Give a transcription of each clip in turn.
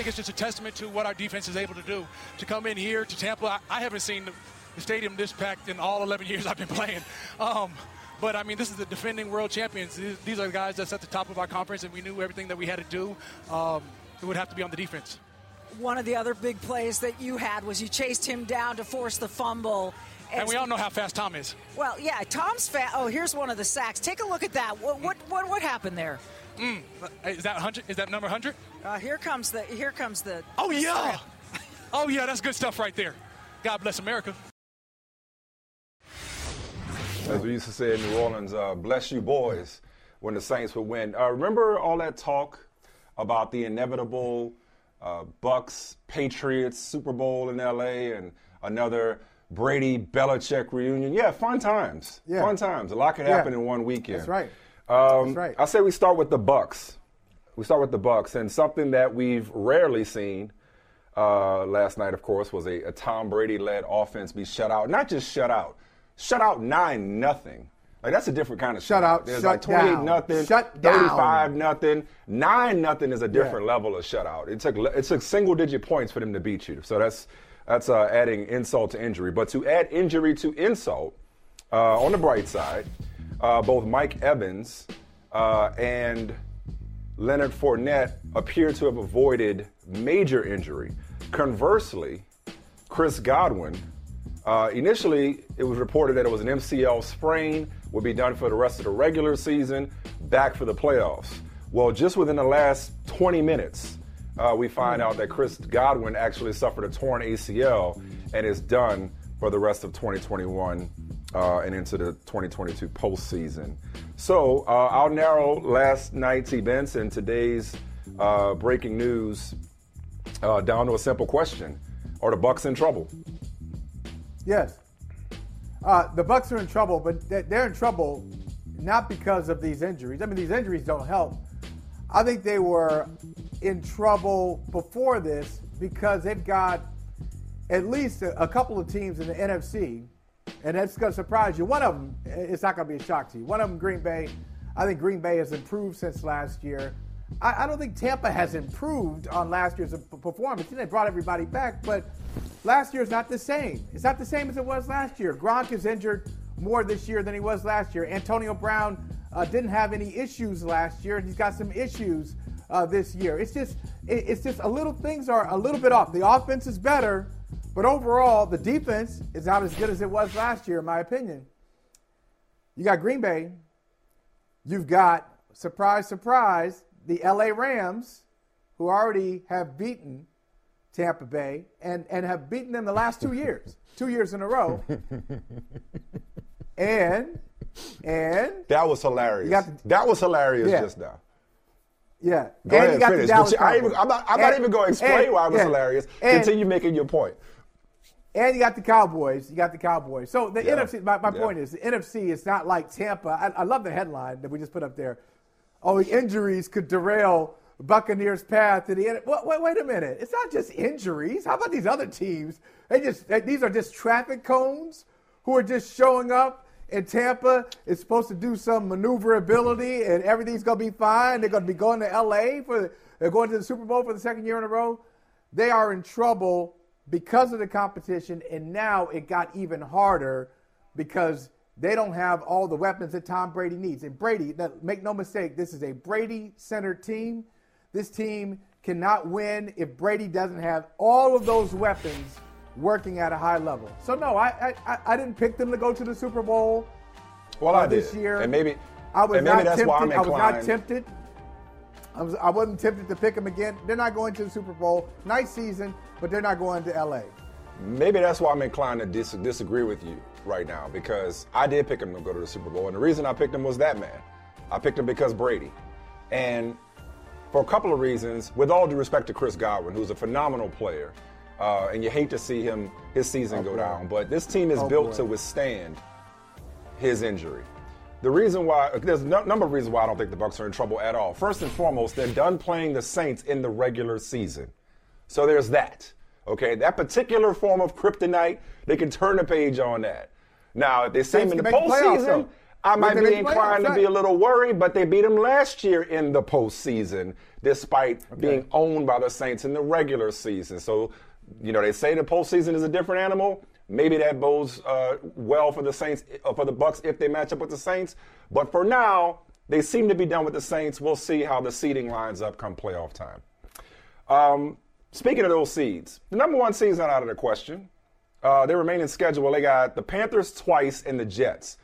Think it's just a testament to what our defense is able to do. To come in here to Tampa, I, I haven't seen the, the, stadium this packed in all 11 years I've been playing. Um, but I mean, this is the defending world champions. These, these, are the guys that's at the top of our conference, and we knew everything that we had to do. Um, it would have to be on the defense. One of the other big plays that you had was you chased him down to force the fumble. And we all know how fast Tom is. Well, yeah, Tom's fast. Oh, here's one of the sacks. Take a look at that. What what what, what happened there? Mm. Is that hundred? Is that number hundred? Uh, here comes the. Here comes the. Oh yeah. oh yeah, that's good stuff right there. God bless America. As we used to say in New Orleans, uh, bless you boys when the Saints would win. Uh, remember all that talk about the inevitable uh, Bucks Patriots Super Bowl in LA and another Brady Belichick reunion? Yeah, fun times. Yeah. Fun times. A lot could happen yeah. in one weekend. That's right. Um, That's right. I say we start with the Bucks. We start with the Bucks, and something that we've rarely seen uh, last night, of course, was a, a Tom Brady-led offense be shut out. Not just shut out, shut out nine nothing. Like that's a different kind of shut out. There's shut like 28 down. nothing, shut 35 nothing, nine nothing is a different yeah. level of shutout. It took it took single digit points for them to beat you. So that's that's uh, adding insult to injury. But to add injury to insult, uh, on the bright side, uh, both Mike Evans uh, and Leonard Fournette appeared to have avoided major injury. Conversely, Chris Godwin, uh, initially it was reported that it was an MCL sprain, would be done for the rest of the regular season, back for the playoffs. Well, just within the last 20 minutes, uh, we find out that Chris Godwin actually suffered a torn ACL and is done for the rest of 2021 uh, and into the 2022 postseason. So uh, I'll narrow last night's events and today's uh, breaking news uh, down to a simple question: Are the Bucks in trouble? Yes. Uh, the Bucks are in trouble, but they're in trouble not because of these injuries. I mean, these injuries don't help. I think they were in trouble before this because they've got at least a, a couple of teams in the NFC and that's going to surprise you. One of them, it's not going to be a shock to you. One of them, Green Bay. I think Green Bay has improved since last year. I, I don't think Tampa has improved on last year's performance. They brought everybody back, but last year is not the same. It's not the same as it was last year. Gronk is injured more this year than he was last year. Antonio Brown uh, didn't have any issues last year, and he's got some issues uh, this year. It's just, it, it's just a little things are a little bit off. The offense is better but overall, the defense is not as good as it was last year, in my opinion. You got Green Bay. You've got, surprise, surprise, the LA Rams, who already have beaten Tampa Bay and, and have beaten them the last two years, two years in a row. and, and. That was hilarious. The, that was hilarious yeah. just now. Yeah. Go and ahead, finish. I am not, I'm and, not even going to explain and, why it was yeah. hilarious. Continue making your point. And you got the Cowboys. You got the Cowboys. So the yeah. NFC. My, my yeah. point is, the NFC is not like Tampa. I, I, love the headline that we just put up there. Oh, injuries could derail Buccaneers' path to the end. Wait, wait, wait a minute. It's not just injuries. How about these other teams? They just they, these are just traffic cones who are just showing up. And Tampa is supposed to do some maneuverability, and everything's gonna be fine. They're gonna be going to LA for they're going to the Super Bowl for the second year in a row. They are in trouble because of the competition, and now it got even harder because they don't have all the weapons that Tom Brady needs. And Brady, make no mistake, this is a Brady centered team. This team cannot win if Brady doesn't have all of those weapons working at a high level. So no, I I, I didn't pick them to go to the Super Bowl. Well, uh, I this year, and maybe I was and maybe not that's tempted. why I'm I was not tempted. I, was, I wasn't tempted to pick them again. They're not going to the Super Bowl. Nice season, but they're not going to LA. Maybe that's why I'm inclined to dis- disagree with you right now because I did pick them to go to the Super Bowl, and the reason I picked them was that man. I picked them because Brady. And for a couple of reasons, with all due respect to Chris Godwin, who's a phenomenal player, uh, and you hate to see him his season Oh, go boy. down, but this team is Oh, built boy. to withstand his injury. The reason why there's a number of reasons why I don't think the Bucks are in trouble at all. First and foremost, they're done playing the Saints in the regular season. So there's that. Okay, that particular form of kryptonite, they can turn the page on that. Now, if they see him in the can make the playoffs, postseason. I might be inclined to be a little worried, but they beat them last year in the postseason, despite being owned by the Saints in the regular season. So, you know, they say the postseason is a different animal. Maybe that bodes uh, well for the Saints, uh, for the Bucks, if they match up with the Saints. But for now, they seem to be done with the Saints. We'll see how the seeding lines up come playoff time. Um, speaking of those seeds, the number one seed's not out of the question. Uh, they remain in schedule. They got the Panthers twice and the Jets.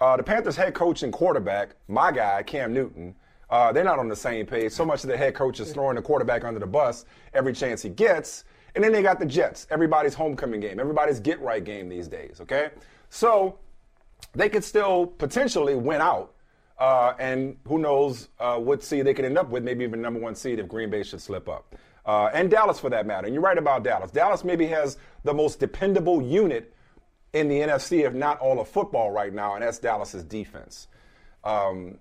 Uh, the Panthers head coach and quarterback, my guy, Cam Newton, uh, they're not on the same page. So much of the head coach is throwing the quarterback under the bus every chance he gets. And then they got the Jets, everybody's homecoming game, everybody's get right game these days, okay? So they could still potentially win out. Uh, and who knows uh, what seed they could end up with, maybe even number one seed if Green Bay should slip up. Uh, and Dallas for that matter. And you're right about Dallas. Dallas maybe has the most dependable unit in the NFC, if not all of football right now, and that's Dallas's defense. Um,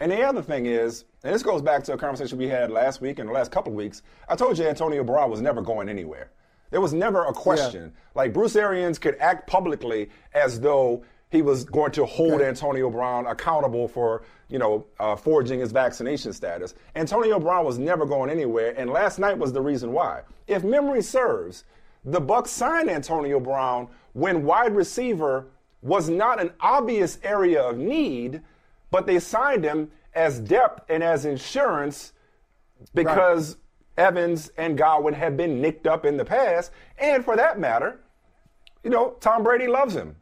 and the other thing is, and this goes back to a conversation we had last week and the last couple of weeks. I told you Antonio Brown was never going anywhere. There was never a question. Like Bruce Arians could act publicly as though he was going to hold Okay. Antonio Brown accountable for, you know, uh, forging his vaccination status. Antonio Brown was never going anywhere, and last night was the reason why. If memory serves, the Bucks signed Antonio Brown when wide receiver was not an obvious area of need, but they signed him as depth and as insurance because Evans and Godwin had been nicked up in the past. And for that matter, you know, Tom Brady loves him.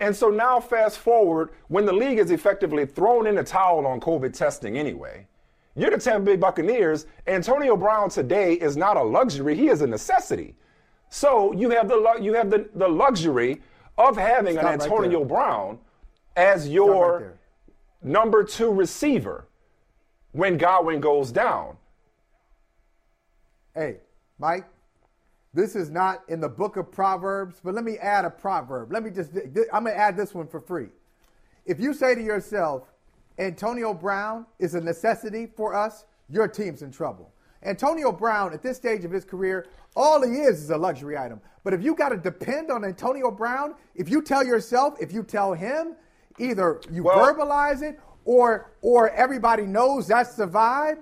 And so now, fast forward, when the league is effectively thrown in the towel on COVID testing anyway, you're the Tampa Bay Buccaneers. Antonio Brown today is not a luxury, he is a necessity. So you have the, you have the, the luxury of having Stop an Antonio there. Brown as your right number two receiver when Godwin goes down. Hey, Mike, this is not in the book of Proverbs, but let me add a proverb. Let me just, I'm going to add this one for free. If you say to yourself, Antonio Brown is a necessity for us, your team's in trouble. Antonio Brown, at this stage of his career, all he is is a luxury item. But if you got to depend on Antonio Brown, if you tell yourself, if you tell him, either you Well- verbalize it or or everybody knows that's the vibe,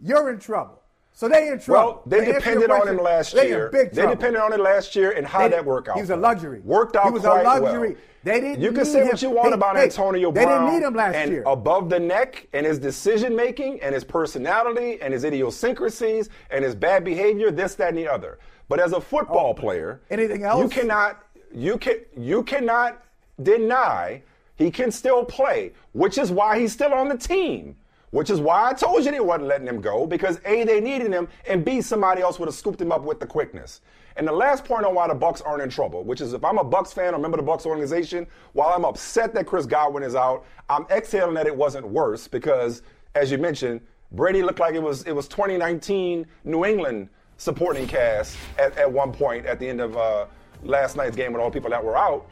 you're in trouble. So they in trouble. Well, they depended on him last they year. They depended on it last year, and how They- that worked out? He was a luxury. Worked out He was quite a luxury. well. They didn't. You can say him. what you want Hey, about hey, Antonio They Brown. didn't need him last and year. above the neck, and his decision making, and his personality, and his idiosyncrasies, and his bad behavior, this, that, and the other. But as a football oh, player, Oh, anything You else? cannot. You can. You cannot deny he can still play, which is why he's still on the team. Which is why I told you they wasn't letting him go because A, they needed him, and B, somebody else would have scooped him up with the quickness. And the last point on why the Bucks aren't in trouble, which is if I'm a Bucks fan or member of the Bucks organization, while I'm upset that Chris Godwin is out, I'm exhaling that it wasn't worse because, as you mentioned, Brady looked like it was it was 2019 New England supporting cast at, at one point at the end of uh, last night's game with all the people that were out.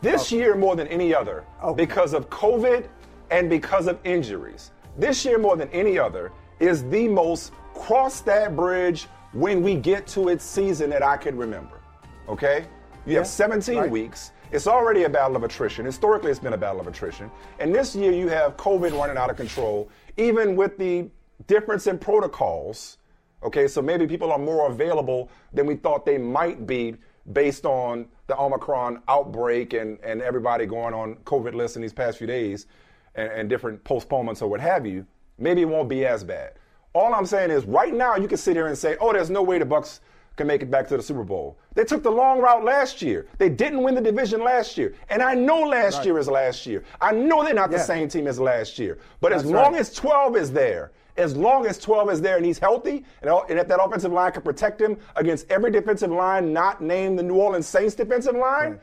This year, more than any other, Okay. because of COVID and because of injuries, this year more than any other is the most cross that bridge when we get to its season that I can remember. Okay? You have 17 right. weeks. It's already a battle of attrition. Historically, it's been a battle of attrition. And this year, you have COVID running out of control, even with the difference in protocols. Okay, so maybe people are more available than we thought they might be based on the Omicron outbreak and, and everybody going on COVID lists in these past few days and, and different postponements or what have you. Maybe it won't be as bad. All I'm saying is right now you can sit here and say, oh, there's no way the Bucks can make it back to the Super Bowl. They took the long route last year. They didn't win the division last year. And I know last year is last year. I know they're not the same team as last year. But as long right. as 12 is there, as long as 12 is there and he's healthy, and, and if that offensive line can protect him against every defensive line not named the New Orleans Saints defensive line,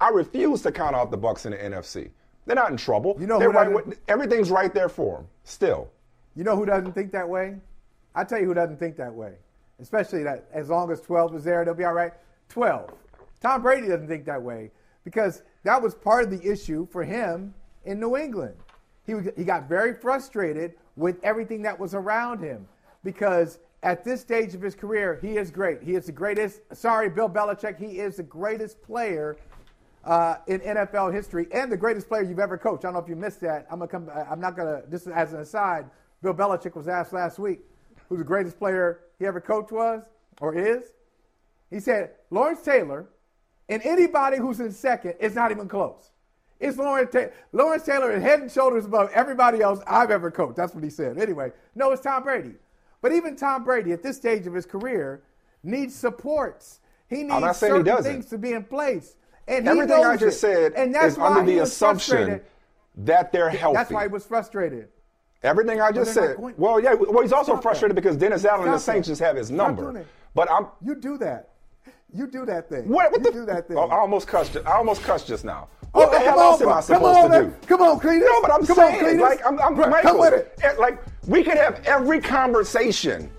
I refuse to count out the Bucks in the NFC. They're not in trouble. You know They're right everything's right there for them. Still. You know who doesn't think that way? I tell you who doesn't think that way. Especially that as long as 12 is there, they'll be all right. 12. Tom Brady doesn't think that way because that was part of the issue for him in New England. He, he got very frustrated with everything that was around him because at this stage of his career, he is great. He is the greatest. Sorry, Bill Belichick. He is the greatest player uh, in NFL history and the greatest player you've ever coached. I don't know if you missed that. I'm gonna come. I'm not gonna. This is as an aside. Bill Belichick was asked last week who the greatest player he ever coached was or is. He said Lawrence Taylor, and anybody who's in second is not even close. It's Lawrence Taylor. Lawrence Taylor is head and shoulders above everybody else I've ever coached. That's what he said. Anyway, no, it's Tom Brady. But even Tom Brady at this stage of his career needs supports. He needs saying he certain things to be in place. And he Everything I just it. said and that's is why under the assumption that they're healthy. That's why he was frustrated. Everything I just said. going- well, yeah. Well, he's also Stop frustrated that. because Dennis Allen and the Saints that. just have his number. But I'm. You do that. You do that thing. What, what you the? do that thing. Oh, I almost cussed. I almost cussed just now. Oh, What the oh, hell come else am I supposed on, to do? Come on, Cletus. No, but I'm Come on, saying, Cletus. like, I'm, I'm Bro, Michael. Come with it. Like, we could have every conversation.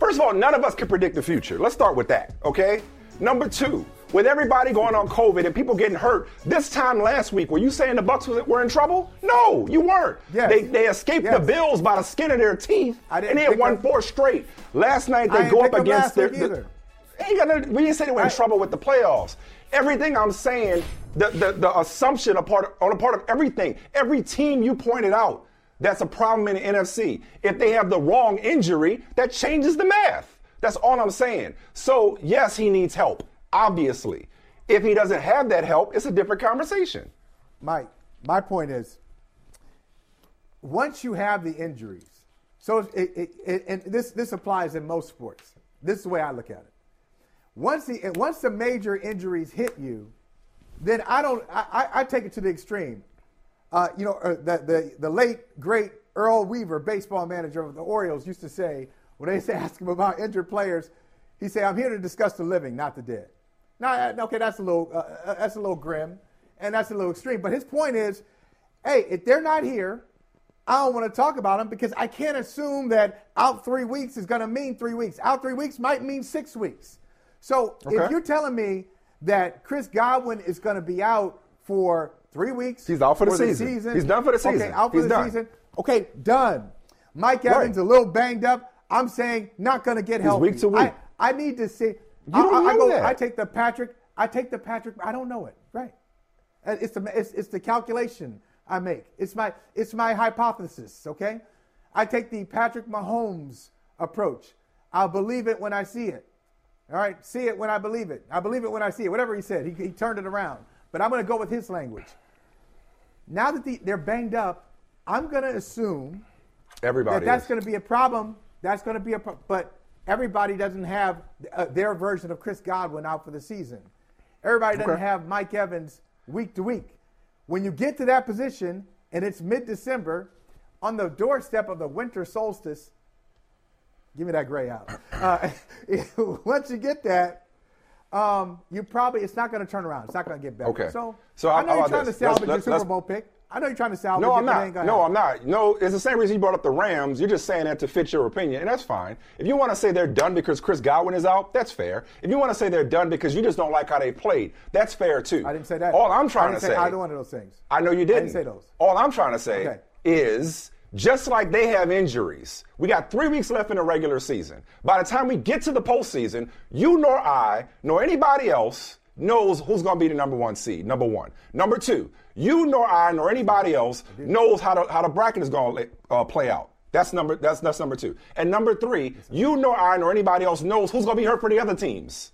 First of all, none of us can predict the future. Let's start with that, okay? Number two, with everybody going on COVID and people getting hurt, this time last week, were you saying the Bucks was- were in trouble? No, you weren't. Yes. They, they escaped Yes. the Bills by the skin of their teeth, I didn't and they had won four straight. Last night they didn't go up against their. the- Ain't gonna, we didn't say they were in I- trouble with the playoffs. Everything I'm saying, the, the, the assumption part, on a part of everything, every team you pointed out, that's a problem in the NFC. If they have the wrong injury, that changes the math. That's all I'm saying. So, yes, he needs help, obviously. If he doesn't have that help, it's a different conversation. Mike, my point is, once you have the injuries, so it, it, it, and this this applies in most sports. This is the way I look at it. Once the once the major injuries hit you, then I don't. I, I, I take it to the extreme. Uh, you know, uh, the, the the late great Earl Weaver, baseball manager of the Orioles, used to say when they say ask him about injured players, he say, "I'm here to discuss the living, not the dead." Now, uh, okay, that's a little uh, uh, that's a little grim, and that's a little extreme. But his point is, hey, if they're not here, I don't want to talk about them because I can't assume that out three weeks is going to mean three weeks. Out three weeks might mean six weeks. So Okay. if you're telling me that Chris Godwin is going to be out for three weeks, He's out for the season. He's done for the season. Okay, out for He's the done. season. Okay, done. Mike Right. Evans a little banged up. I'm saying not going to get healthy. week to week. I, I need to see. You don't I, I, I go. that. I take the Patrick. I take the Patrick. I don't know it. Right. It's the it's, it's the calculation I make. It's my it's my hypothesis. Okay. I take the Patrick Mahomes approach. I'll believe it when I see it. All right. See it when I believe it. I believe it when I see it. Whatever he said, he, he turned it around. But I'm going to go with his language. Now that the, they're banged up, I'm going to assume Everybody. that that's going to be a problem. That's going to be a pro- but everybody doesn't have uh, their version of Chris Godwin out for the season. Everybody doesn't Okay. have Mike Evans week to week. When you get to that position and it's mid-December, on the doorstep of the winter solstice, give me that gray out. Uh, once you get that, um, you probably it's not going to turn around. It's not going to get better. Okay. So, So I know how you're trying this? to salvage Let's- your let's- Super Bowl pick. I know you're trying to salvage No. I'm not. No. I'm not. No, it's the same reason you brought up the Rams. You're just saying that to fit your opinion, and that's fine. If you want to say they're done because Chris Godwin is out, that's fair. If you want to say they're done because you just don't like how they played, that's fair too. I didn't say that. All I'm I trying didn't to say say, either one of those things. I know you didn't. say those. All I'm trying to say Okay. is just like they have injuries, we got three weeks left in the regular season. By the time we get to the postseason, you nor I nor anybody else knows who's going to be the number one seed. Number one. Number two, you nor I nor anybody else knows how the how the bracket is going to uh, play out. That's number that's that's number two. And number three, you nor I nor anybody else knows who's going to be hurt for the other teams.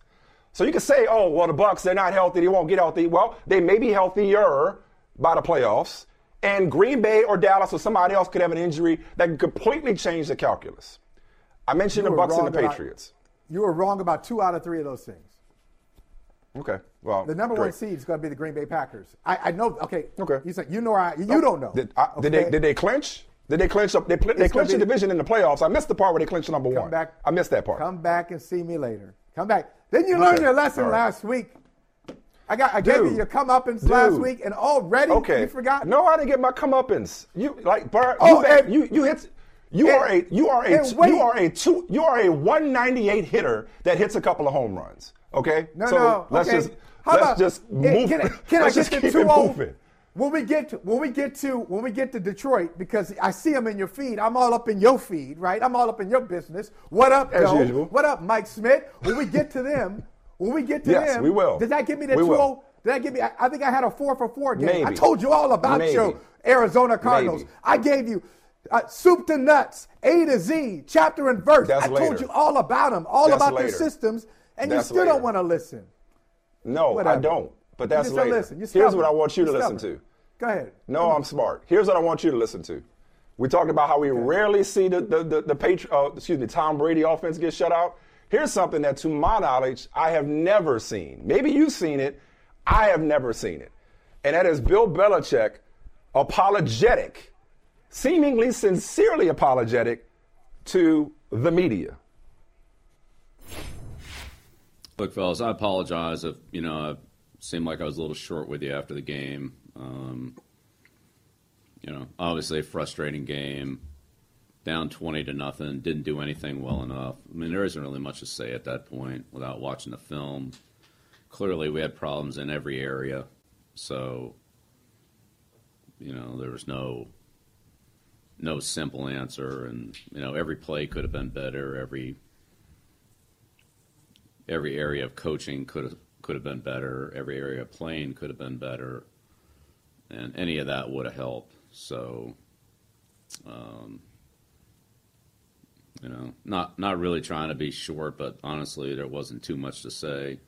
So you can say, oh, well, the Bucks, they're not healthy, they won't get healthy. Well, they may be healthier by the playoffs. And Green Bay or Dallas or somebody else could have an injury that can completely change the calculus. I mentioned You the Bucks and the about- Patriots. You were wrong about two out of three of those things. Okay. Well, The number one seed is going to be the Green Bay Packers. I, I know. Okay. Okay. You said you know. I you oh, don't know. Did, I, did they did they clinch? Did they clinch up? They, pl- they clinched the division in the playoffs. I missed the part where they clinched number Come one. back. I missed that part. Come back and see me later. Come back. Then you learned your lesson right. last week. I got. I gave you your comeuppance last week, and already okay. you forgot. No, I didn't get my comeuppance. You like, Bart, Oh, you, and- you you hit. You and- are a you are a wait. you are a two you are a 198 hitter that hits a couple of home runs. Okay, No, so no. let's okay. just How let's about, just eh, move. Can I, can I let's get just to keep two it oh? moving. When we get to, when we get to when we get to Detroit, because I see them in your feed, I'm all up in your feed, right? I'm all up in your business. What up, As Joe? usual. What up, Mike Smith? When we get to them, when we get to Yes, them, we will. Does that give me the We two oh? Did that give me? I, I think I had a four for four game. I told you all about Maybe. your Arizona Cardinals. Maybe. I gave you. Uh, soup to nuts, A to Z, chapter and verse. That's I told you all about them, all That's about later. their systems, and That's you still later. don't want to listen. No, Whatever. I don't. But that's later. listen. Here's what I want you to You're listen stubborn. to. Go ahead. No, I'm smart. Here's what I want you to listen to. We talked about how we rarely see the the the, the Patri- uh, excuse me Tom Brady offense get shut out. Here's something that, to my knowledge, I have never seen. Maybe you've seen it. I have never seen it, and that is Bill Belichick apologetic, seemingly sincerely apologetic to the media. Look, fellas, I apologize if you know I seemed like I was a little short with you after the game. Um, you know, obviously a frustrating game, down twenty to nothing. Didn't do anything well enough. I mean, there isn't really much to say at that point without watching the film. Clearly, we had problems in every area, so you know there was no no simple answer, and you know every play could have been better. Every every area of coaching could have could have been better. Every area of playing could have been better, and any of that would have helped. So, um, you know, not not really trying to be short, but honestly, there wasn't too much to say.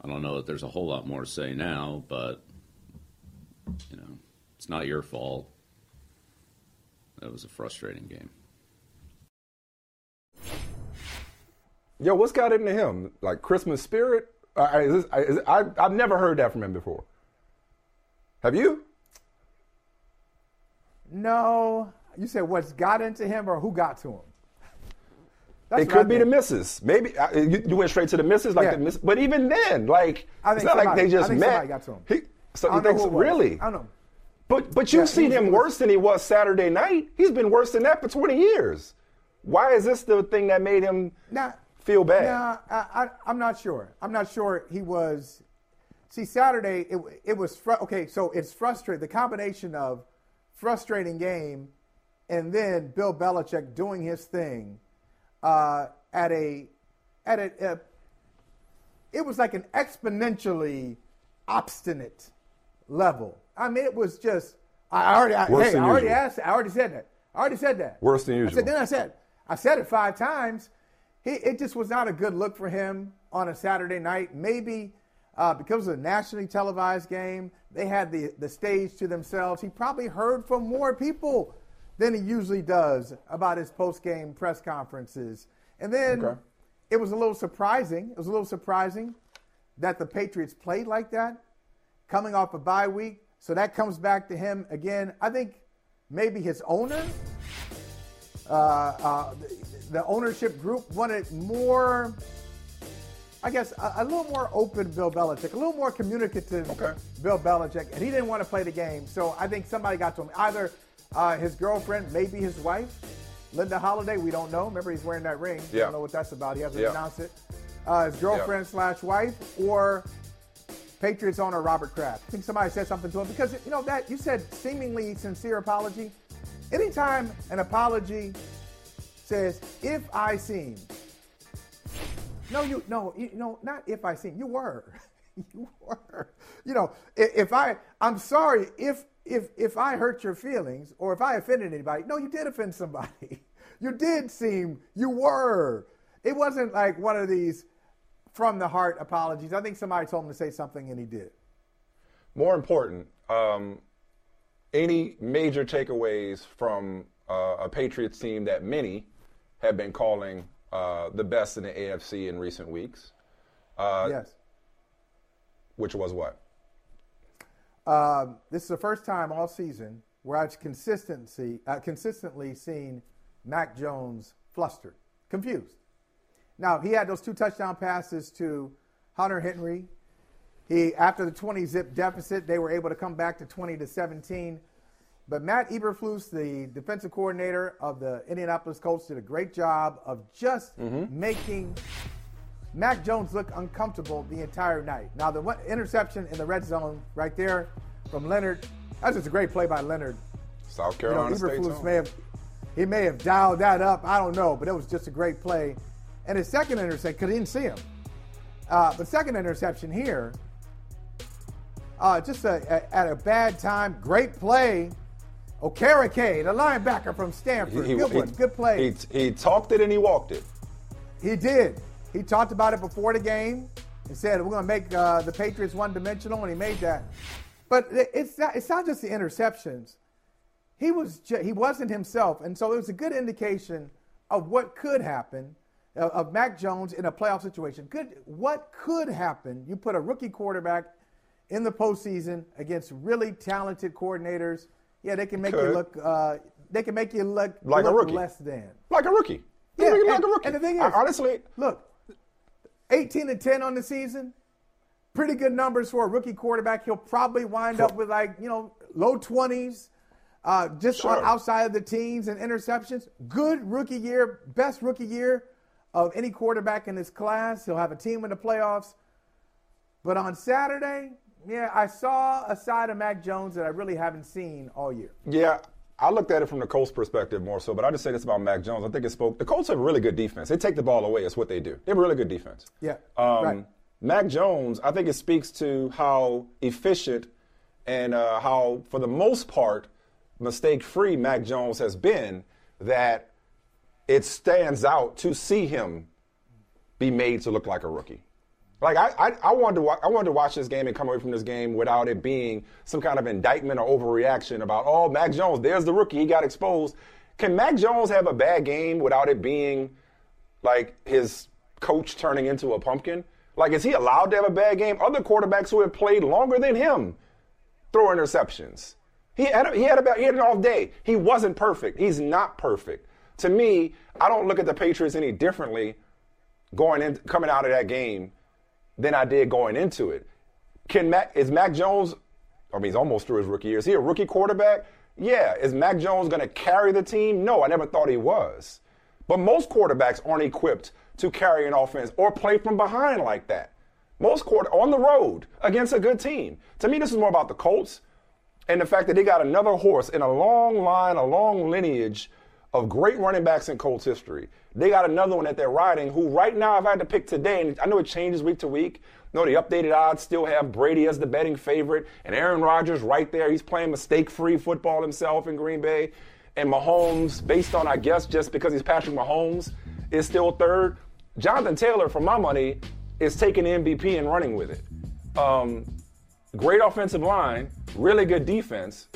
I don't know that there's a whole lot more to say now, but you know, it's not your fault. That was a frustrating game. Yo, what's got into him? Like Christmas spirit? Uh, is this, is, I, I've never heard that from him before. Have you? No, you said what's got into him or who got to him? That's it could be the misses. Maybe uh, you, you went straight to the misses, like Yeah. the miss. But even then, like it's not like they just I think met. somebody got to him. He, so you think so? Really? I don't know. But but you've Yeah, seen him worse than he was Saturday night. He's been worse than that for 20 years. Why is this the thing that made him Nah, feel bad? Nah, I, I, I'm not sure. I'm not sure he was. See, Saturday it it was fr- okay. So it's frustrating. The combination of frustrating game and then Bill Belichick doing his thing uh, at a at a, a it was like an exponentially obstinate level. I mean, it was just. I already, I, Worse hey, I already usual. asked. I already said that. I already said that. Worse than I usual. said, then I said, I said it five times. He, it just was not a good look for him on a Saturday night. Maybe uh, because of the nationally televised game, they had the, the stage to themselves. He probably heard from more people than he usually does about his post game press conferences. And then Okay. it was a little surprising. It was a little surprising that the Patriots played like that, coming off a bye week. So that comes back to him again. I think maybe his owner, uh, uh, the, ownership group wanted more. I guess a, a little more open Bill Belichick, a little more communicative Okay. Bill Belichick, and he didn't want to play the game. So I think somebody got to him. Either uh, his girlfriend, maybe his wife, Linda Holliday. We don't know. Remember, he's wearing that ring. We Yeah. don't know what that's about. He hasn't Yeah. announced it. Uh, his girlfriend slash wife, or Patriots owner Robert Kraft. I think somebody said something to him because you know that you said seemingly sincere apology. Anytime an apology says "if I seem," no, you no, you know not if I seem. You were, you were. You know, if I, I'm sorry if if if I hurt your feelings or if I offended anybody. No, you did offend somebody. You did seem. You were. It wasn't like one of these from the heart apologies. I think somebody told him to say something and he did. More important, um, any major takeaways from uh, a Patriots team that many have been calling uh, the best in the AFC in recent weeks, uh, yes. which was what? Um, this is the first time all season where I've consistency, uh, consistently seen Mac Jones flustered, confused. Now, he had those two touchdown passes to Hunter Henry. He after the 20 zip deficit, they were able to come back to 20 to 17. But Matt Eberflus, the defensive coordinator of the Indianapolis Colts, did a great job of just Mm-hmm. making Mac Jones looked uncomfortable the entire night. Now, the interception in the red zone right there from Leonard, that's just a great play by Leonard. South You know, Carolina State. Eberflus may have he may have dialed that up. I don't know, but it was just a great play. And his second interception, because he didn't see him. Uh, but second interception here, uh, just a, a- at a bad time. Great play. Okereke, the linebacker from Stanford. good one. Good play. He, he talked it and he walked it. He did. He talked about it before the game and said we're going to make uh, the Patriots one-dimensional, and he made that. But it's not, it's not just the interceptions. He was ju- he wasn't himself, and so it was a good indication of what could happen uh, of Mac Jones in a playoff situation. Good, what could happen? You put a rookie quarterback in the postseason against really talented coordinators. Yeah, they can make you look. Uh, they can make you look Like a rookie. less than. Like a rookie. Yeah, like, like a rookie. and the thing is, I- honestly, look, 18 and 10 on the season, pretty good numbers for a rookie quarterback. He'll probably wind up with like you know low 20s, uh, just Sure. outside of the teens and interceptions. Good rookie year, best rookie year of any quarterback in this class. He'll have a team in the playoffs. But on Saturday, yeah, I saw a side of Mac Jones that I really haven't seen all year. Yeah, I looked at it from the Colts' perspective more so, but I just say this about Mac Jones. I think it spoke. The Colts have a really good defense. They take the ball away. It's what they do. They have a really good defense. Yeah, Um, right. Mac Jones, I think it speaks to how efficient and uh, how, for the most part, mistake-free Mac Jones has been. That it stands out to see him be made to look like a rookie. Like I, I, I wanted to, wa- I wanted to watch this game and come away from this game without it being some kind of indictment or overreaction about, oh, Mac Jones, there's the rookie, he got exposed. Can Mac Jones have a bad game without it being like his coach turning into a pumpkin? Like, is he allowed to have a bad game? Other quarterbacks who have played longer than him throw interceptions. He had a, he had about he had an off day. He wasn't perfect. He's not perfect. To me, I don't look at the Patriots any differently going in coming out of that game than I did going into it. Can Mac is Mac Jones? I mean, he's almost through his rookie year. Is he a rookie quarterback? Yeah. Is Mac Jones going to carry the team? No, I never thought he was. But most quarterbacks aren't equipped to carry an offense or play from behind like that. Most quarter on the road against a good team. To me, this is more about the Colts and the fact that they got another horse in a long line, a long lineage of great running backs in Colts history. They got another one that they're riding who right now, if I had to pick today, and I know it changes week to week. No, the updated odds still have Brady as the betting favorite and Aaron Rodgers right there. He's playing mistake-free football himself in Green Bay. And Mahomes, based on, I guess, just because he's Patrick Mahomes, is still third. Jonathan Taylor, for my money, is taking MVP and running with it. Um, great offensive line, really good defense,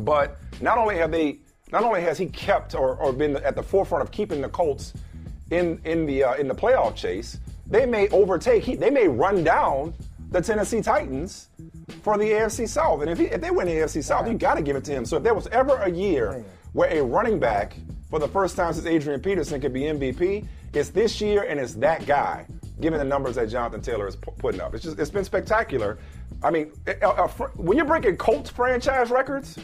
but not only have they, not only has he kept or, or been at the forefront of keeping the Colts in in the uh, in the playoff chase, they may overtake, he, they may run down the Tennessee Titans for the AFC South. And if, he, if they win the AFC South, you got to give it to him. So if there was ever a year where a running back, for the first time since Adrian Peterson, could be MVP, it's this year, and it's that guy. Given the numbers that Jonathan Taylor is pu- putting up, it's just it's been spectacular. I mean, a- a fr- when you're breaking Colts franchise records,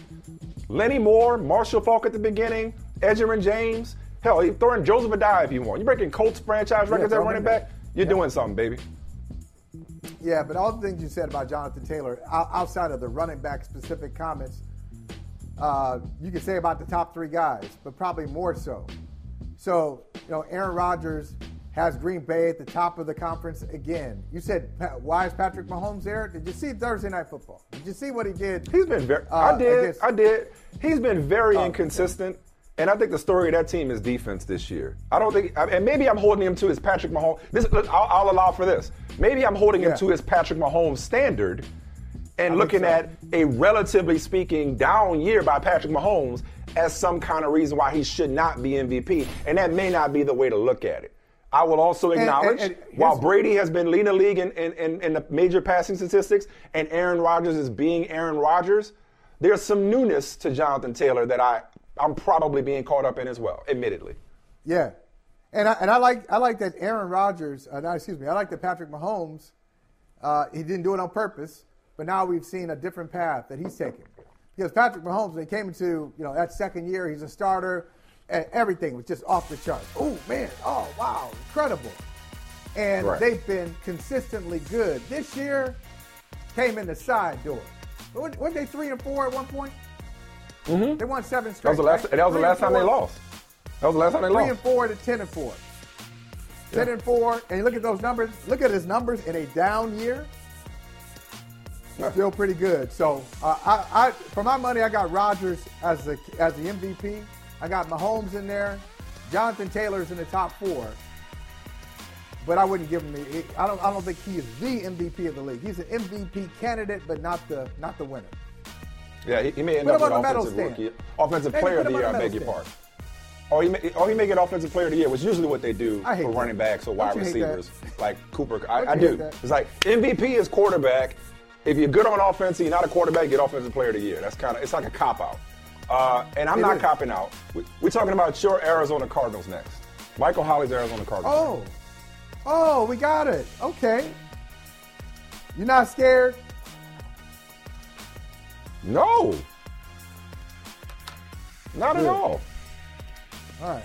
Lenny Moore, Marshall Faulk at the beginning, Edgerrin James, hell, you throw in Joseph Addai if you want. You're breaking Colts franchise records at running in there. back. You're doing something, baby. Yeah, but all the things you said about Jonathan Taylor, outside of the running back specific comments, uh, you could say about the top three guys, but probably more so. So, you know, Aaron Rodgers has Green Bay at the top of the conference again. You said, why is Patrick Mahomes there? Did you see Thursday Night Football? Did you see what he did? He's been very. Uh, I did. against- I did. He's been very Oh, inconsistent, and I think the story of that team is defense this year. I don't think, and maybe I'm holding him to his Patrick Mahomes. This, I'll, I'll allow for this. Maybe I'm holding him to his Patrick Mahomes standard, and think looking so. at a relatively speaking down year by Patrick Mahomes as some kind of reason why he should not be MVP, and that may not be the way to look at it. I will also and- acknowledge and while Brady has been leading the league in, in, in, in the major passing statistics, and Aaron Rodgers is being Aaron Rodgers, there's some newness to Jonathan Taylor that I, I'm probably being caught up in as well, admittedly. Yeah, and I, and I like I like that Aaron Rodgers. Uh, excuse me. I like that Patrick Mahomes Uh, he didn't do it on purpose, but now we've seen a different path that he's taken. Because Patrick Mahomes, when he came into you know that second year, he's a starter, and everything was just off the charts. Oh man, oh wow, incredible. And Right. they've been consistently good. This year came in the side door. Weren't they three and four at one point? Mm-hmm. They won seven That straight. was the last. right? that was the last time they lost. That was the last time they Three lost. and four to ten and four. Ten and four, and you look at those numbers. Look at his numbers in a down year. Yeah. Still pretty good. So, uh, I, I, for my money, I got Rodgers as the as the MVP. I got Mahomes in there. Jonathan Taylor's in the top four. But I wouldn't give him the. I don't. I don't think he is the MVP of the league. He's an MVP candidate, but not the not the winner. Yeah, he, he may end Put up with on the medal offensive rookie, offensive Maybe player of the year. I beg your pardon. Or he, may, or he may get offensive player of the year, which is usually what they do for that. running backs or wide Don't you hate that? receivers like Cooper. I, I do. It's like MVP is quarterback. If you're good on offense and you're not a quarterback, get offensive player of the year. That's kind of it's like a cop out. Uh, and I'm It not is. copping out. We, we're talking about your Arizona Cardinals next. Michael Holley's Arizona Cardinals. Oh, oh, we got it. Okay. You're not scared? No. Not at all. All right.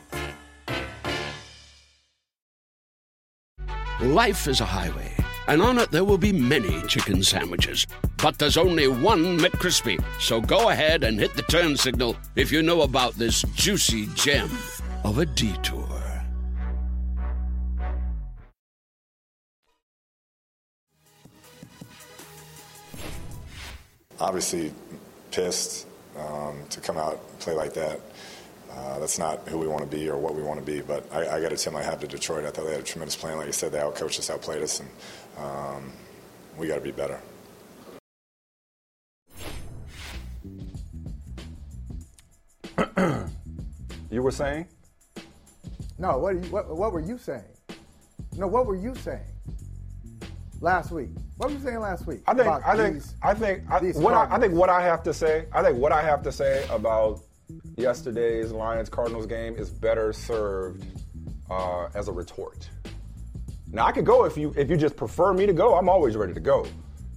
Life is a highway, and on it there will be many chicken sandwiches. But there's only one McCrispy. So go ahead and hit the turn signal if you know about this juicy gem of a detour. obviously pissed um, to come out and play like that. Uh, that's not who we want to be or what we want to be. But I, I got to tip my hat to Detroit. I thought they had a tremendous plan. Like you said, they outcoached us, outplayed us, and um, we got to be better. You were saying? No, what, are you, what, what were you saying? No, what were you saying last week? What were you saying last week? I think about I think these- I think I, these what I, I think what I have to say I think what I have to say about yesterday's Lions Cardinals game is better served uh, as a retort. Now I could go if you if you just prefer me to go. I'm always ready to go,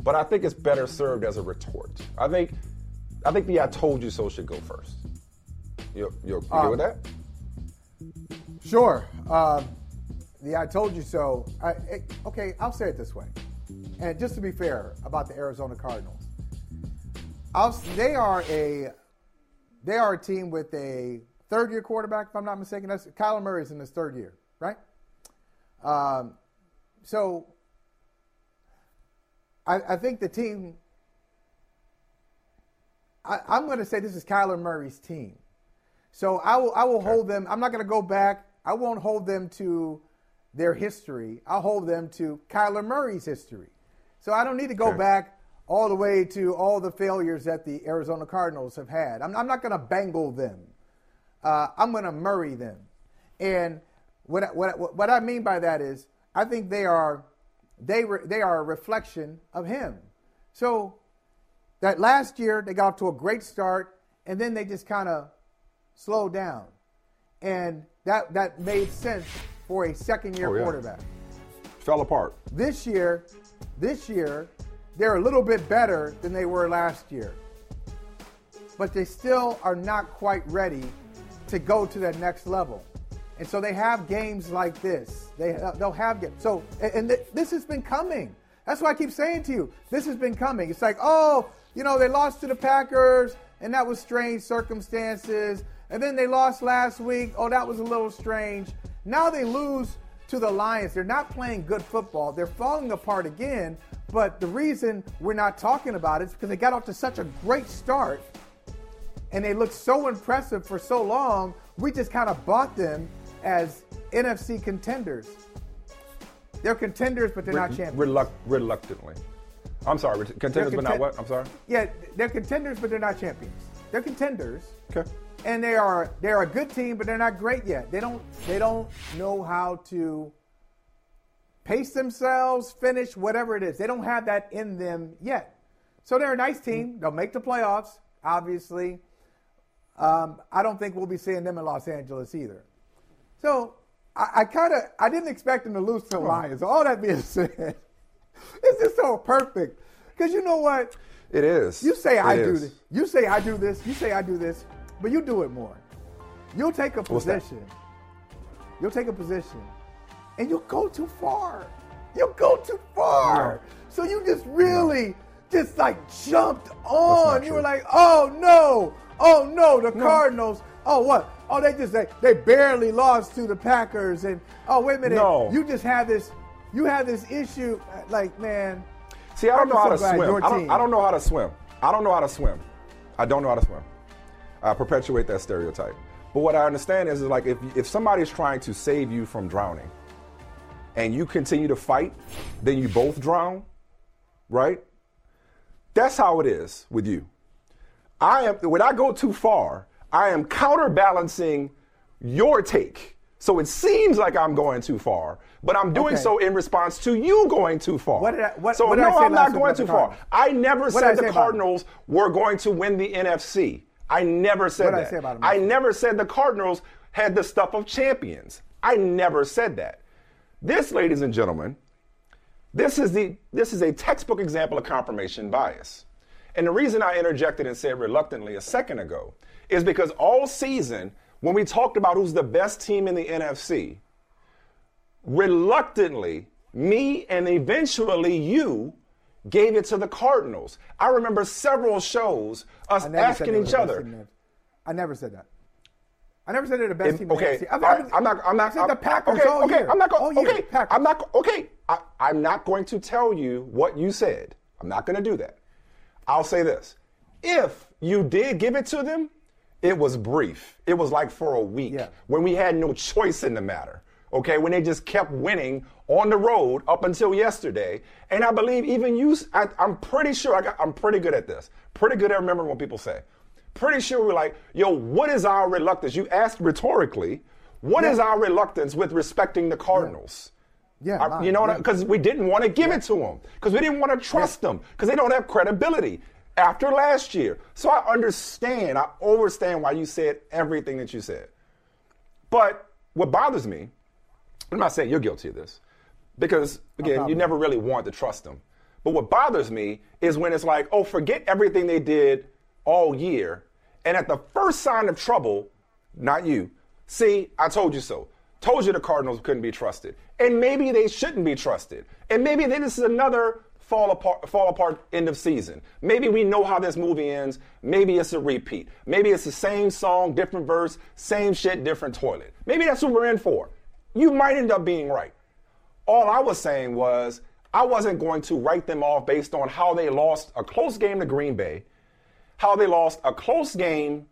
but I think it's better served as a retort. I think I think the "I told you so" should go first. You you, you Um, with that? Sure. Um, the I told you so. I, it- okay, I'll say it this way. And just to be fair about the Arizona Cardinals, I'll, they are a they are a team with a third year quarterback, if I'm not mistaken. That's Kyler Murray's in his third year, right? Um, so I, I think the team. I, I'm going to say this is Kyler Murray's team. So I will I will hold them. I'm not going to go back. I won't hold them to their history. I'll hold them to Kyler Murray's history. So I don't need to go Okay. back all the way to all the failures that the Arizona Cardinals have had. I'm, I'm not going to bangle them. Uh, I'm going to Murray them. And what, I- what, what I mean by that is, I think they are they re, they are a reflection of him. So that last year they got off to a great start, and then they just kind of slowed down, and that that made sense for a second year Oh, yeah. quarterback. Fell apart. This year, this year, they're a little bit better than they were last year. But they still are not quite ready to go to that next level. And so they have games like this. They they'll have games. So and th- this has been coming. That's why I keep saying to you, this has been coming. It's like, oh, you know, they lost to the Packers, and that was strange circumstances. And then they lost last week. Oh, that was a little strange. Now they lose to the Lions. They're not playing good football. They're falling apart again. But the reason we're not talking about it is because they got off to such a great start and they looked so impressive for so long. We just kind of bought them as NFC contenders. They're contenders, but they're not champions. Reluct- reluctantly. I'm sorry, re- contenders, but not what? I'm sorry. Yeah, they're contenders, but they're not champions. They're contenders, Okay. And they are they're a good team, but they're not great yet. They don't they don't know how to pace themselves, finish whatever it is. They don't have that in them yet. So they're a nice team. They'll make the playoffs, obviously. Um, I don't think we'll be seeing them in Los Angeles either. So I, I kind of I didn't expect them to lose to the Lions. All that being said, it's just so perfect because you know what? It is. You say I It do this. You say I do this. You say I do this, but you do it more. You'll take a position. You'll take a position, and you'll go too far. You'll go too far. So you just really just like jumped on. You true. were like, oh no, oh no, the Cardinals. Oh what? Oh they just they, they barely lost to the Packers, and oh wait a minute, No. you just have this. You have this issue, uh, like man. See, I don't I'm know how to swim. I don't, I don't know how to swim. I don't know how to swim. I don't know how to swim. I perpetuate that stereotype. But what I understand is, is like if, if somebody's trying to save you from drowning and you continue to fight, then you both drown, right? That's how it is with you. I am when I go too far, I am counterbalancing your take. So it seems like I'm going too far, but I'm doing Okay. so in response to you going too far. What did I- what- so what no, I I'm not going too far. I never What said the? Cardinals were going to win the NFC. I never said What did I that. say about? I never said the Cardinals had the stuff of champions. I never said that. This, ladies and gentlemen, this is the this is a textbook example of confirmation bias. And the reason I interjected and said reluctantly a second ago is because all season, when we talked about who's the best team in the NFC, reluctantly, me and eventually you gave it to the Cardinals. I remember several shows us I never said asking each other. in the- I never said that. I never said they're the best team. in the okay, right, I've- I'm not. I'm not. I said the I'm- Packers okay, all okay, year. I'm not going. Okay, Packers. I'm not. Okay, I, I'm not going to tell you what you said. I'm not going to do that. I'll say this: if you did give it to them, it was brief. It was like for a week Yeah. when we had no choice in the matter. Okay, when they just kept winning on the road up until yesterday, and I believe even you. I, I'm pretty sure. I got, I'm pretty good at this. Pretty good at remembering what people say. Pretty sure we're like, yo, what is our reluctance? You asked rhetorically, what is Yeah. our reluctance with respecting the Cardinals? Yeah, I- you know what? yeah. Because we didn't want to give it to them because we didn't want to trust them because they don't have credibility after last year. So I understand. I understand why you said everything that you said. But what bothers me, I'm not saying you're guilty of this, because again, you never really want to trust them. But what bothers me is when it's like, oh, forget everything they did all year, and at the first sign of trouble, not you. See, I told you so. Told you the Cardinals couldn't be trusted, and maybe they shouldn't be trusted, and maybe this is another fall apart, fall apart end of season. Maybe we know how this movie ends. Maybe it's a repeat. Maybe it's the same song, different verse, same shit, different toilet. Maybe that's what we're in for. You might end up being right. All I was saying was I wasn't going to write them off based on how they lost a close game to Green Bay, how they lost a close game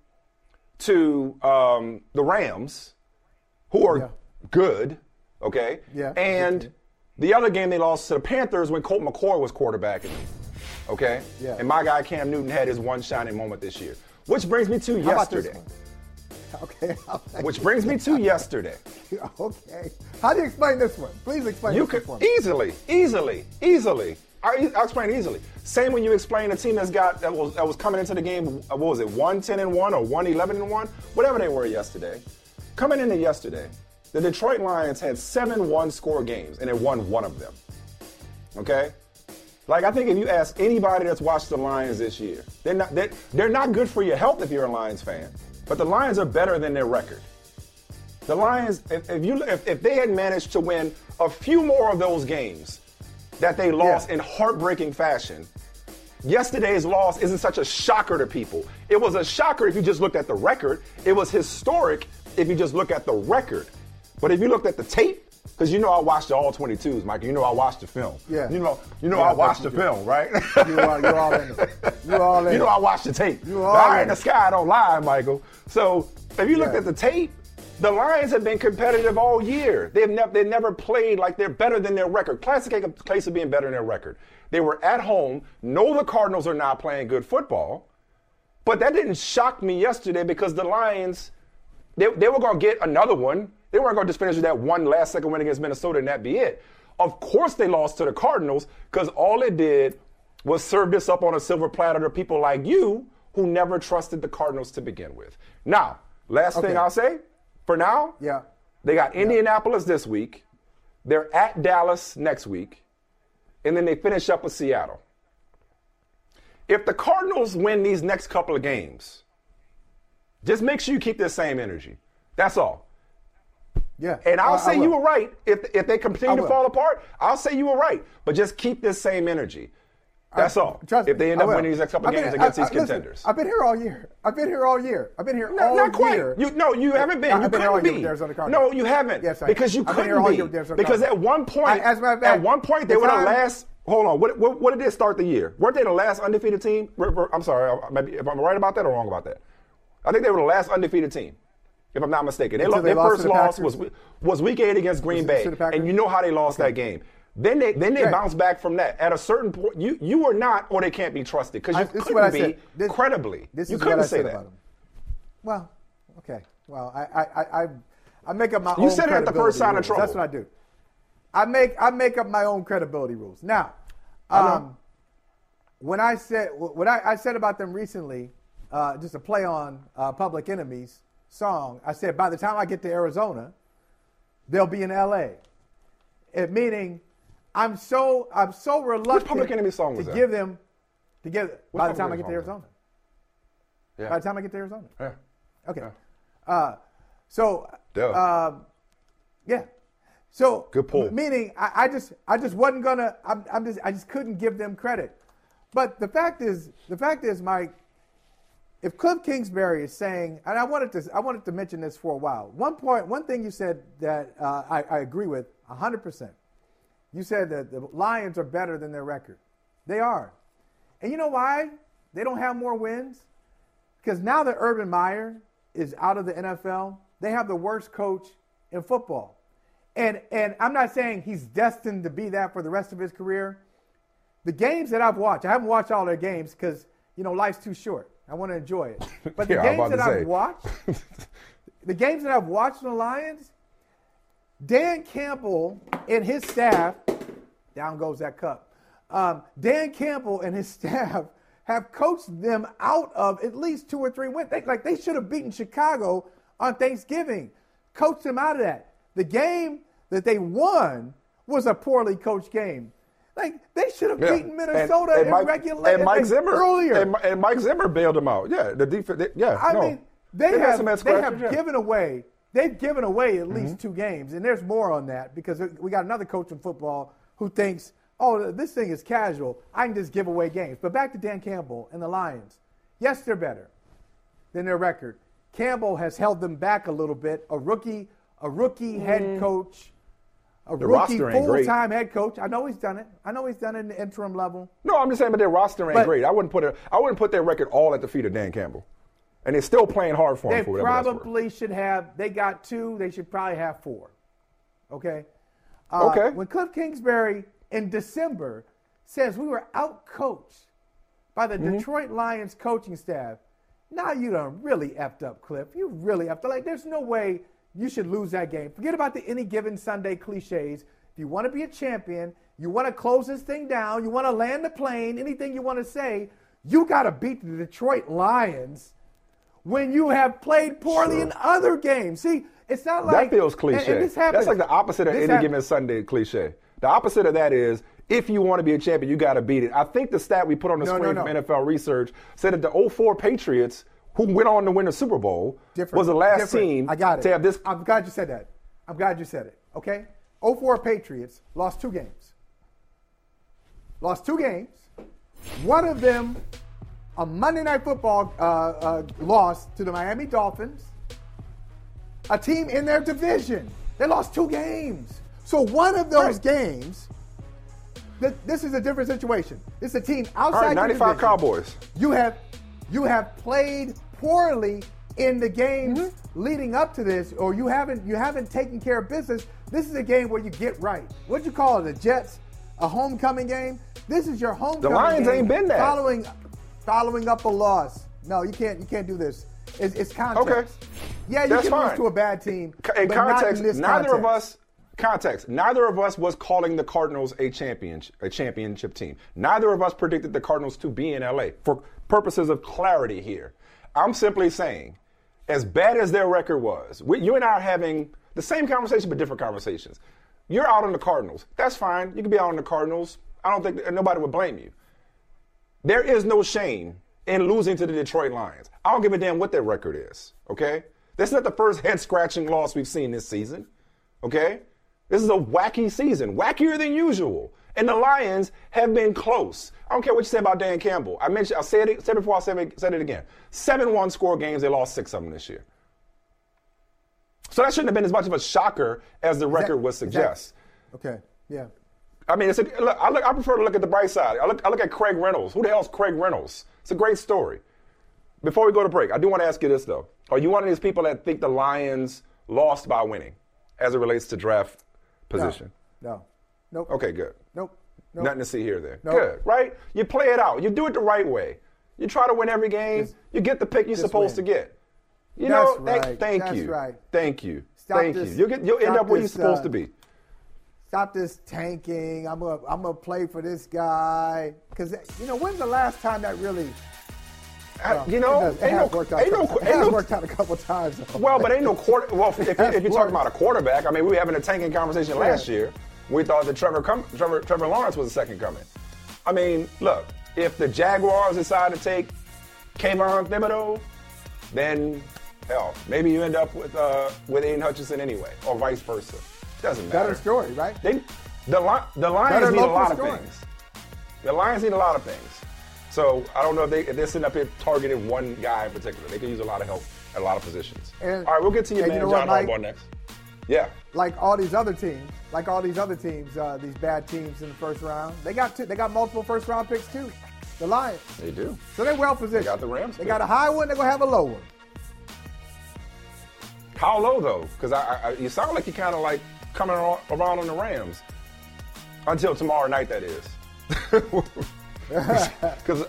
to um, the Rams, who are Yeah. good, okay? Yeah, And the other game they lost to the Panthers when Colt McCoy was quarterbacking, okay? Yeah. And my guy Cam Newton had his one shining moment this year. Which brings me to How yesterday. Okay. Which brings me to yesterday. okay. How do you explain this one? Please explain You this one could easily, easily, easily. I, I'll explain easily. Same when you explain a team that's got that was that was coming into the game. uh, What was it? One ten and one or one eleven and one, whatever they were yesterday. Coming into yesterday, the Detroit Lions had seven one-score games and they won one of them. Okay. Like I think if you ask anybody that's watched the Lions this year, they're not they're, they're not good for your health if you're a Lions fan. But the Lions are better than their record. The Lions, if, if you if, if they had managed to win a few more of those games that they lost Yeah. in heartbreaking fashion, yesterday's loss isn't such a shocker to people. It was a shocker if you just looked at the record. It was historic if you just look at the record. But if you looked at the tape, because you know I watched the all 22s, Mike. You know I watched the film. Yeah. You know, you know Yeah, I watched the do. film, right? You are, you're all in it. You're all in You know. I watched the tape. You The all eye in in the sky don't lie, Michael. So if you looked Yeah. at the tape, the Lions have been competitive all year. They've never they never played like they're better than their record. Classic case of being better than their record. They were at home. Know the Cardinals are not playing good football, but that didn't shock me yesterday because the Lions they, they were going to get another one. They weren't going to just finish with that one last second win against Minnesota and that be it. Of course, they lost to the Cardinals because all it did was serve this up on a silver platter to people like you who never trusted the Cardinals to begin with. Now, last thing I'll say for now, Yeah. they got Indianapolis this week. They're at Dallas next week. And then they finish up with Seattle. If the Cardinals win these next couple of games, just make sure you keep this same energy. That's all. Yeah. And I'll I- I say will. you were right. If, if they continue to fall apart, I'll say you were right. But just keep this same energy. That's all. Trust if me, they end up winning these next couple I've been- games against I- I- these listen, contenders. I've been here all year. I've been here all year. I've been here No, all not quite. year. You, no, you haven't been. I- you I've been all couldn't be. with Arizona Cardinals. No, you haven't. Yes, I because you. I've couldn't all be. because at one point, I- as a matter at one point, they the were the last. Hold on. What, what, what did they start the year? Weren't they the last undefeated team? I'm sorry. Uh, maybe if I'm right about that or wrong about that. I think they were the last undefeated team, if I'm not mistaken. They lo- they their first the loss Packers? was was week eight against Green Bay, to the Packers? and you know how they lost that game. Then they then they Right. bounced back from that. At a certain point, you you were not, or they can't be trusted because I- you this couldn't what I be said. This- credibly. This you is couldn't what I say said that. Well, okay. Well, I I I, I, I make up my own. You own. said it at the first sign of trouble. That's what I do. I make I make up my own credibility rules. Now, I um, when I said what I, I said about them recently, uh, just a play on uh, Public Enemy's song. I said by the time I get to Arizona, they'll be in L.A. It meaning I'm so I'm so reluctant Public Enemy song to that? give them to give by the time I get to Arizona. Yeah. By the time I get to Arizona. Yeah. Okay. Uh, so, um, yeah. So, Good pull. m- Meaning, I, I just, I just wasn't gonna. I'm, I'm just, I just couldn't give them credit. But the fact is, the fact is, Mike, if Cliff Kingsbury is saying, and I wanted to, I wanted to mention this for a while. One point, one thing you said that uh, I, I agree with 100. percent You said that the Lions are better than their record. They are, and you know why they don't have more wins? Because now that Urban Meyer is out of the NFL, they have the worst coach in football. And and I'm not saying he's destined to be that for the rest of his career. The games that I've watched, I haven't watched all their games because you know life's too short. I want to enjoy it. But the Yeah, games that I've watched, the games that I've watched from the Lions, Dan Campbell and his staff, down goes that cup. Um, Dan Campbell and his staff have coached them out of at least two or three wins. They, like they should have beaten Chicago on Thanksgiving, coached them out of that. The game that they won was a poorly coached game. Like they should have Yeah. beaten Minnesota and, in Mike, regular and Mike Zimmer earlier. and, and Mike Zimmer bailed them out. Yeah, the defense. they- Yeah, I no. mean, they, got have, some they have yeah. given away. They've given away at Mm-hmm. least two games, and there's more on that because we got another coach in football who thinks, "Oh, this thing is casual. I can just give away games." But back to Dan Campbell and the Lions. Yes, they're better than their record. Campbell has held them back a little bit. A rookie, a rookie head coach, a. The rookie roster ain't great. full-time head coach. I know he's done it. I know he's done it in the interim level. No, I'm just saying, but their roster ain't But- great. I wouldn't put it. I wouldn't put their record all at the feet of Dan Campbell, and they're still playing hard for him. They for whatever that's worth. probably should have. They got two. They should probably have four. Okay. Uh, Okay. When Cliff Kingsbury in December says we were outcoached by the Mm-hmm. Detroit Lions coaching staff, now you done really effed up, Cliff. You really effed up. Like, there's no way you should lose that game. Forget about the any given Sunday cliches. If you want to be a champion, you want to close this thing down, you want to land the plane, anything you want to say, you got to beat the Detroit Lions when you have played poorly Sure. in other games. See, it's not like that feels cliche. and happens- That's like the opposite of this any given Sunday cliche. The opposite of that is if you want to be a champion, you got to beat it. I think the stat we put on the No, screen no, from. NFL research said that the 04 Patriots who went on to win the Super Bowl, Different. was the last Different. team I got it. to have this. I'm glad you said that. I'm glad you said it. Okay? 04 Patriots lost two games. Lost two games. One of them, a Monday Night Football uh, uh, loss to the Miami Dolphins, a team in their division. They lost two games. So one of those Right. games, th- this is a different situation. It's a team outside All right, the 95 division. Cowboys. You have you have played poorly in the games Mm-hmm. leading up to this, or you haven't you haven't taken care of business. This is a game where you get right. What'd you call it? The Jets, a homecoming game. This is your homecoming. The Lions game ain't been that. Following following up a loss. No, you can't you can't do this. It's, it's context. Okay. Yeah, you That's can fine. lose to a bad team. In but not context, in this neither of us context, neither of us was calling the Cardinals a champion a championship team. Neither of us predicted the Cardinals to be in LA. For purposes of clarity here, I'm simply saying, as bad as their record was, we, you and I are having the same conversation but different conversations. You're out on the Cardinals. That's fine. You can be out on the Cardinals. I don't think nobody would blame you. There is no shame in losing to the Detroit Lions. I don't give a damn what their record is, okay? This is not the first head scratching loss we've seen this season, okay? This is a wacky season, wackier than usual. And the Lions have been close. I don't care what you say about Dan Campbell. I mentioned, I said it, said it before, I said it, said it again. 7 1 score games, they lost six of them this year. So that shouldn't have been as much of a shocker as the Is that- record would is that- suggest. Okay. Yeah. I mean, it's a, look, I, look, I prefer to look at the bright side. I look, I look at Craig Reynolds. Who the hell's Craig Reynolds? It's a great story. Before we go to break, I do want to ask you this, though. Are you one of these people that think the Lions lost by winning as it relates to draft position? No. No. Nope. Okay, good. Nope. Nothing to see here then. Nope. Good, right? You play it out. You do it the right way. You try to win every game. Just- you get the pick you're supposed win. to get. You That's know, thank, right. thank That's you. right. Thank you. Stop thank this- you. You'll, get, you'll end up where you're supposed uh, to be. stop this tanking. I'm gonna I'm gonna play for this guy because you know when's the last time that really well, you know, it, does, it ain't no, worked out. ain't no, ain't no, worked out a couple times. though. Well, but ain't no quarter. Well, if, if, if you're talking about a quarterback, I mean, we were having a tanking conversation last year. We thought that Trevor, Com- Trevor, Trevor Lawrence was the second coming. I mean, look, if the Jaguars decide to take Kayvon Thibodeaux, then hell, maybe you end up with uh, with Aidan Hutchinson anyway, or vice versa. Doesn't matter. better story, right? They, the Li- the Lions Better need a lot of things. The Lions need a lot of things. So I don't know if, they, if they're sitting up here targeting one guy in particular. They could use a lot of help at a lot of positions. And- all right, we'll get to your man you know what, John Mike? Harbaugh next. Yeah. like all these other teams, like all these other teams, uh, these bad teams in the first round, they got two, they got multiple first round picks too. The Lions, They do. so they're well positioned. They got the Rams They pick. got a high one. They're gonna have a low one. How low though? Because I, I, you sound like you're kind of like coming around on the Rams until tomorrow night. That is. Because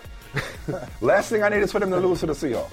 last thing I need is for them to lose to the Seahawks.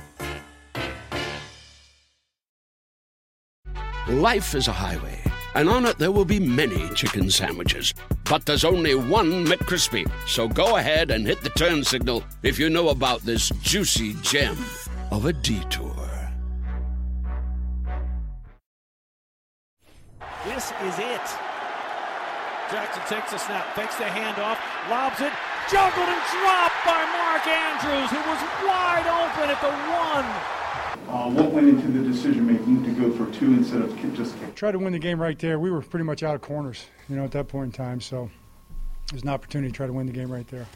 Life is a highway, and on it there will be many chicken sandwiches. But there's only one McCrispy. So go ahead and hit the turn signal if you know about this juicy gem of a detour. This is it. Jackson takes a snap, fakes the handoff, lobs it, juggled and dropped by Mark Andrews, who was wide open at the one. Uh, what went into the decision making to go for two instead of just kick? Tried to win the game right there. We were pretty much out of corners, you know, at that point in time. So there's an opportunity to try to win the game right there.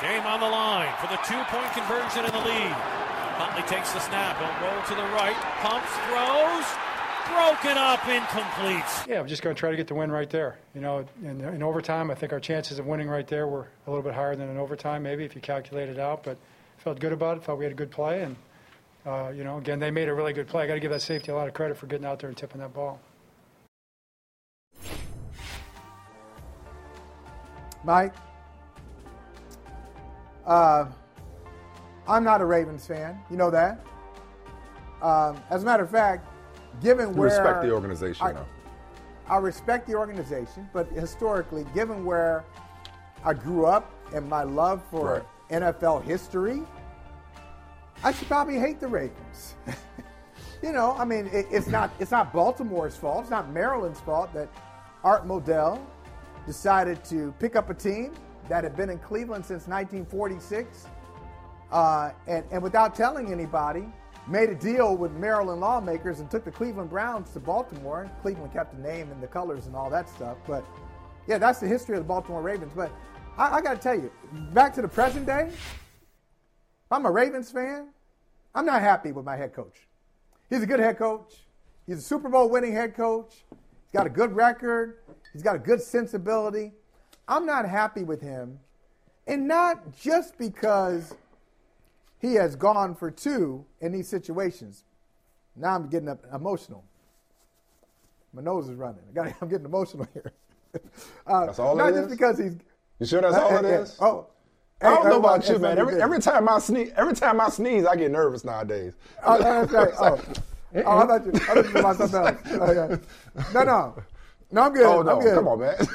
Game on the line for the two point conversion in the lead. Huntley takes the snap. He'll roll to the right. Pumps, throws. Broken up, incomplete. Yeah, I'm just going to try to get the win right there. You know, in, in overtime, I think our chances of winning right there were a little bit higher than in overtime, maybe if you calculate it out. But felt good about it. Felt we had a good play, and uh, you know, again, they made a really good play. I got to give that safety a lot of credit for getting out there and tipping that ball. Mike, uh, I'm not a Ravens fan. You know that. Um, as a matter of fact, given You where respect the organization, I, though. I respect the organization, but historically, given where I grew up and my love for NFL history, I should probably hate the Ravens. you know, I mean, it, it's not it's not Baltimore's fault. It's not Maryland's fault that Art Modell decided to pick up a team that had been in Cleveland since 1946, uh, and, and without telling anybody, made a deal with Maryland lawmakers and took the Cleveland Browns to Baltimore. Cleveland kept the name and the colors and all that stuff. But yeah, that's the history of the Baltimore Ravens. But I, I got to tell you, back to the present day, I'm a Ravens fan, I'm not happy with my head coach. He's a good head coach. He's a Super Bowl winning head coach. He's got a good record. He's got a good sensibility. I'm not happy with him. And not just because he has gone for two in these situations. Now I'm getting emotional. My nose is running. I I'm getting emotional here. Uh, That's all Not just is? because he's. You sure that's all it is? Oh. I don't know about you, man. Every, every time I sneeze, every time I sneeze, I get nervous nowadays. Oh, that's right. Oh, oh I thought you, I thought you about something else. Yeah. No, no. No, I'm good. Oh no, I'm good. come on, man.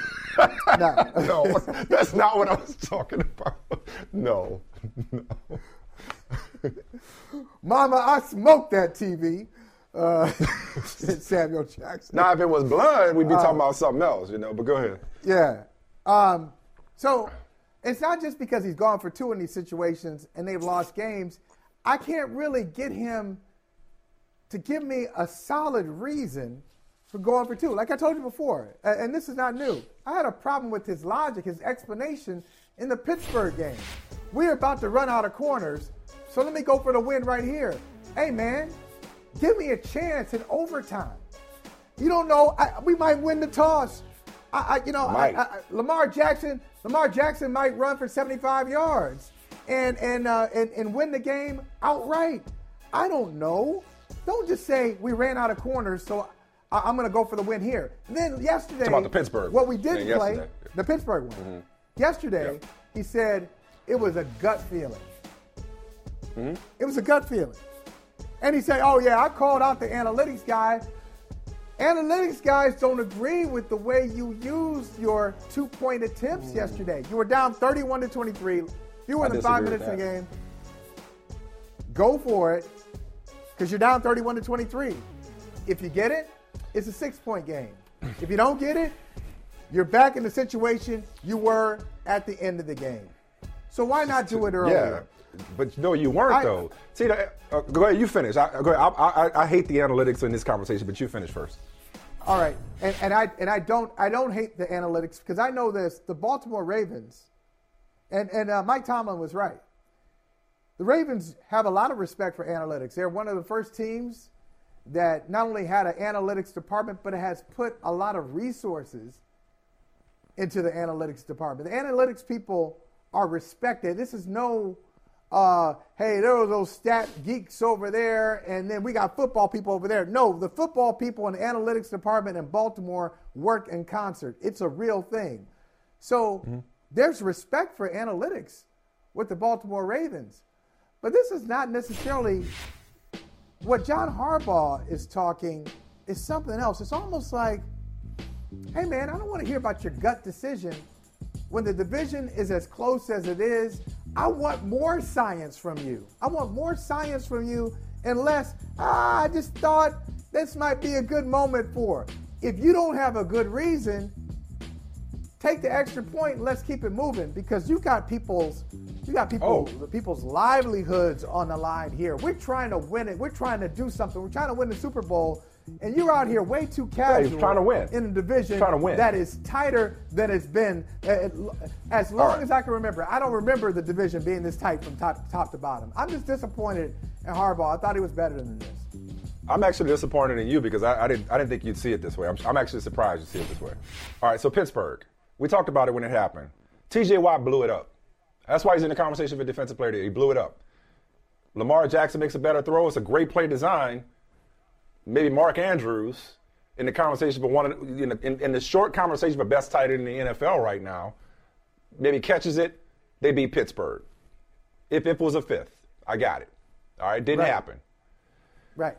No. no, that's not what I was talking about. No, no. Mama, I smoked that TV. Uh, Samuel Jackson. Now, if it was blood, we'd be Uh, talking about something else, you know. But go ahead. Yeah. Um, so it's not just because he's gone for two in these situations and they've lost games. I can't really get him to give me a solid reason for going for two. Like I told you before, and this is not new. I had a problem with his logic, his explanation in the Pittsburgh game. We're about to run out of corners, so let me go for the win right here. Hey, man, give me a chance in overtime. You don't know. I, we might win the toss. I, I you know, I, Lamar Jackson. Lamar Jackson might run for 75 yards and and uh, and, and win the game outright. I don't know. Don't just say we ran out of corners, so I, I'm going to go for the win here. then yesterday, about the Pittsburgh What we didn't Yeah, play, the Pittsburgh one. Yesterday, he said it was a gut feeling. Mm-hmm. It was a gut feeling. And he said, Oh, yeah, I called out the analytics guy. Analytics guys don't agree with the way you used your two point attempts yesterday. You were down 31 to 23, You were in the five minutes of the game. Go for it because you're down 31 to 23. If you get it, it's a six point game. If you don't get it, you're back in the situation you were at the end of the game. So why not do it earlier? Yeah, but no, you weren't I- though. See, uh, go ahead. You finish. I, go ahead. I, I, I hate the analytics in this conversation, but you finish first. All right, and, and I and I don't I don't hate the analytics because I know this. The Baltimore Ravens, and and uh, Mike Tomlin was right. The Ravens have a lot of respect for analytics. They're one of the first teams that not only had an analytics department, but it has put a lot of resources into the analytics department. The analytics people are respected. This is no, uh, hey, there were those stat geeks over there, and then we got football people over there. No, the football people in the analytics department in Baltimore work in concert. It's a real thing. So there's respect for analytics with the Baltimore Ravens. But this is not necessarily what John Harbaugh is talking is something else. It's almost like, hey man, I don't want to hear about your gut decision when the division is as close as it is. I want more science from you. I want more science from you, unless ah, I just thought this might be a good moment for. If you don't have a good reason, take the extra point and let's keep it moving because you got people's you got people people's livelihoods on the line here. We're trying to win it. We're trying to do something. We're trying to win the Super Bowl. And you're out here way too Yeah, casual trying to win. in a division Trying to win. that is tighter than it's been uh, as long right. as I can remember. I don't remember the division being this tight from top top to bottom. I'm just disappointed in Harbaugh. I thought he was better than this. I'm actually disappointed in you because I, I, didn't I didn't think you'd see it this way. I'm, I'm actually surprised you see it this way. All right, so Pittsburgh. We talked about it when it happened. TJ Watt blew it up. That's why he's in the conversation for defensive player. He blew it up. Lamar Jackson makes a better throw. It's a great play design. Maybe Mark Andrews in the conversation for one in the, in, in the short conversation for best tight end in the NFL right now. Maybe catches it. They beat Pittsburgh. If it was a fifth, I got it. All right, didn't Right. happen. Right.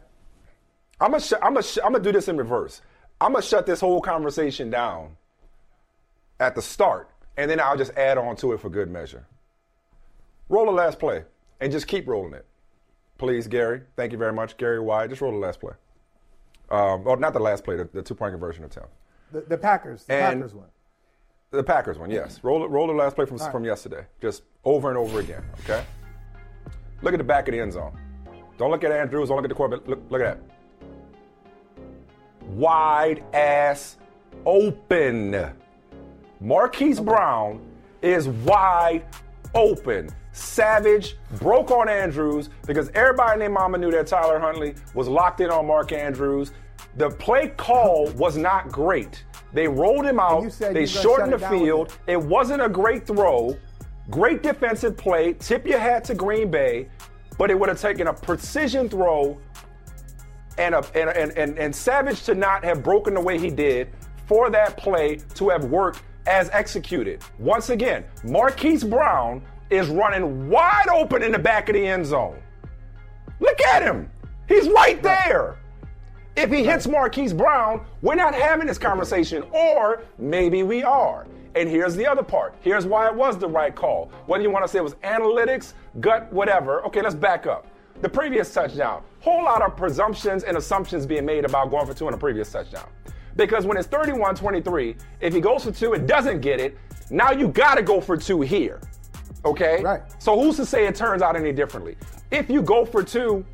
I'm gonna sh- I'm gonna sh- I'm gonna do this in reverse. I'm gonna shut this whole conversation down at the start, and then I'll just add on to it for good measure. Roll the last play, and just keep rolling it, please, Gary. Thank you very much, Gary White. Just roll the last play. Um, well, not the last play, the, the two point conversion attempt. The, the Packers. The And- Packers one. The Packers one, yes. Roll roll the last play from, right. from yesterday, just over and over again. Okay. Look at the back of the end zone. Don't look at Andrews. Don't look at the quarterback. Look, look at that. Wide ass open. Marquise Brown is wide open. Savage broke on Andrews because everybody and their mama knew that Tyler Huntley was locked in on Mark Andrews. The play call was not great. They rolled him out. They you were gonna shortened the it field. It wasn't a great throw. Great defensive play. Tip your hat to Green Bay, but it would have taken a precision throw and, a, and, and, and, and Savage to not have broken the way he did for that play to have worked as executed. Once again, Marquise Brown is running wide open in the back of the end zone. Look at him. He's right there. If he hits Marquise Brown, we're not having this conversation, or maybe we are. And here's the other part. Here's why it was the right call. Whether you want to say it was analytics, gut, whatever. Okay, let's back up. The previous touchdown, whole lot of presumptions and assumptions being made about going for two on a previous touchdown. Because when it's 31 23, if he goes for two and doesn't get it, now you got to go for two here. Okay? Right. So who's to say it turns out any differently? If you go for two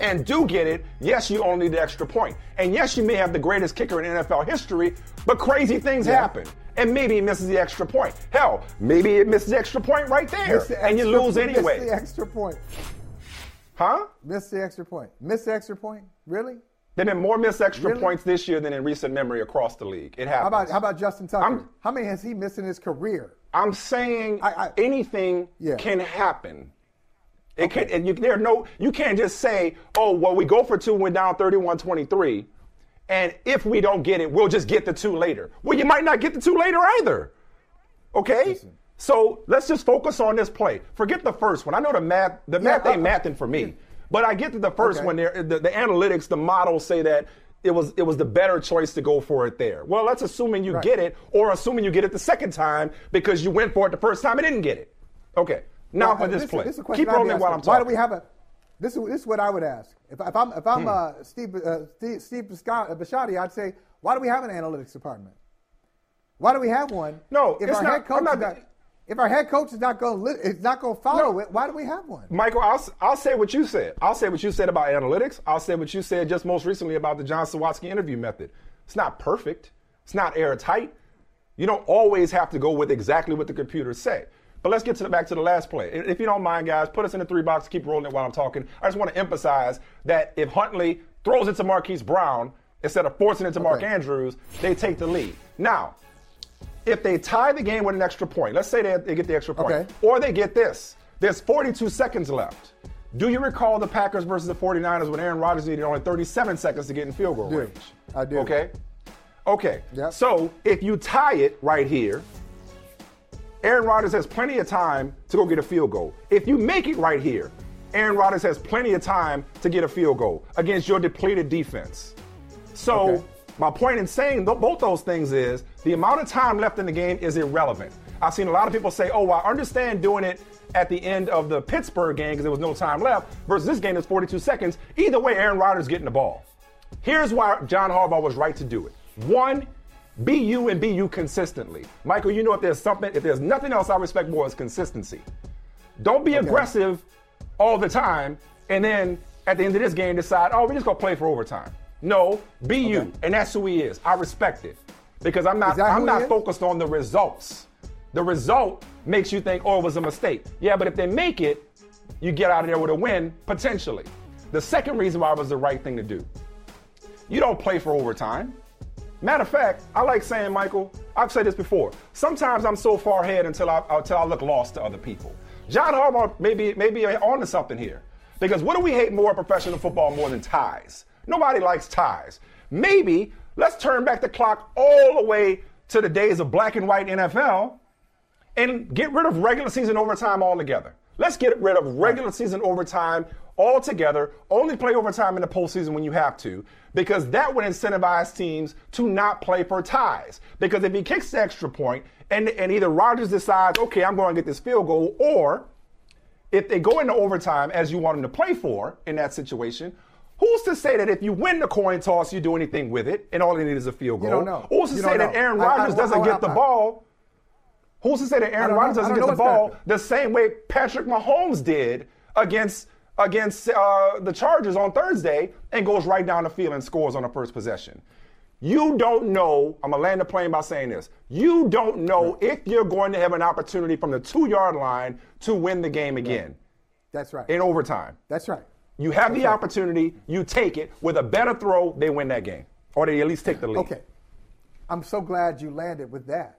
and do get it, yes, you only need the extra point. And yes, you may have the greatest kicker in NFL history, but crazy things Yeah. happen. And maybe he misses the extra point. Hell, maybe it misses the extra point right there. The And you lose Miss anyway. the extra point. Huh? Miss the extra point. Miss the extra point. Really? There have been more missed extra Really? points this year than in recent memory across the league. It happens. How about how about Justin Tucker? I'm- how many has he missed in his career? I'm saying I- I- anything Yeah. can happen. It can, and you, there are no, you can't just say, oh, well, we go for two, we're down 31 23. And if we don't get it, we'll just get the two later. Well, you might not get the two later either. Okay? So let's just focus on this play. Forget the first one. I know the math, the math uh, ain't mathing for me. But I get to the first Okay. one there. The, the analytics, the models say that it was it was the better choice to go for it there. Well, that's assuming you Right. get it, or assuming you get it the second time because you went for it the first time and didn't get it. Okay. Now Well, for uh, this, is- This is a question Keep rolling while I'm asking. Why do we have a? This is this is what I would ask. If, if I'm if I'm Hmm. uh, Steve uh, Steve, Steve uh, I'd say, why do we have an analytics department? Why do we have one? No, if it's our not- head coach I'm is not, if our head coach is not going to is not going to follow No. it, why do we have one? Michael, I'll, I'll say what you said. I'll say what you said about analytics. I'll say what you said just most recently about the John Sawatsky interview method. It's not perfect. It's not airtight. You don't always have to go with exactly what the computers say. But let's get to the, back to the last play. If if you don't mind, guys, put us in the three box. Keep rolling it while I'm talking. I just want to emphasize that if Huntley throws it to Marquise Brown instead of forcing it to Mark Andrews, they take the lead. Now, if they tie the game with an extra point, let's say they, they get the extra point, Okay. or they get this, there's 42 seconds left. Do you recall the Packers versus the 49ers when Aaron Rodgers needed only 37 seconds to get in field goal do. range? I do. Okay. Okay. Yep. So if you tie it right here, Aaron Rodgers has plenty of time to go get a field goal. If you make it right here, Aaron Rodgers has plenty of time to get a field goal against your depleted defense. So Okay. My point in saying th- both those things is the amount of time left in the game is irrelevant. I've seen a lot of people say, "Oh, I understand doing it at the end of the Pittsburgh game because there was no time left." Versus this game is 42 seconds. Either way, Aaron Rodgers getting the ball. Here's why John Harbaugh was right to do it. One, be you and be you consistently. Michael, you know if there's something, if there's nothing else I respect more is consistency. Don't be aggressive all the time and then at the end of this game decide, oh, we're just gonna play for overtime. No, be you. And that's who he is. I respect it. Because I'm not Is that who I'm not focused on the results. The result makes you think, oh, it was a mistake. Yeah, but if they make it, you get out of there with a win, potentially. The second reason why it was the right thing to do. You don't play for overtime. Matter of fact, I like saying, Michael, I've said this before. Sometimes I'm so far ahead until I, until I look lost to other people. John Harbaugh maybe maybe may be on to something here. Because what do we hate more in professional football more than ties? Nobody likes ties. Maybe let's turn back the clock all the way to the days of black and white NFL and get rid of regular season overtime altogether. Let's get rid of regular season overtime altogether. Only play overtime in the postseason when you have to, because that would incentivize teams to not play for ties. Because if he kicks the extra point and, and either Rodgers decides, okay, I'm going to get this field goal, or if they go into overtime as you want them to play for in that situation, Who's to say that if you win the coin toss, you do anything with it, and all they need is a field goal? You don't know. Who's to You say that know. Aaron I- I- Rodgers doesn't I- get the ball? Who's to say that Aaron Rodgers doesn't get the ball the same way Patrick Mahomes did against against uh, the Chargers on Thursday and goes right down the field and scores on the first possession? You don't know. I'm gonna land the plane by saying this. You don't know if you're going to have an opportunity from the two yard line to win the game again That's right. in overtime. That's right. You have the opportunity, you take it. With a better throw, they win that game. Or they at least take the lead. Okay. I'm so glad you landed with that.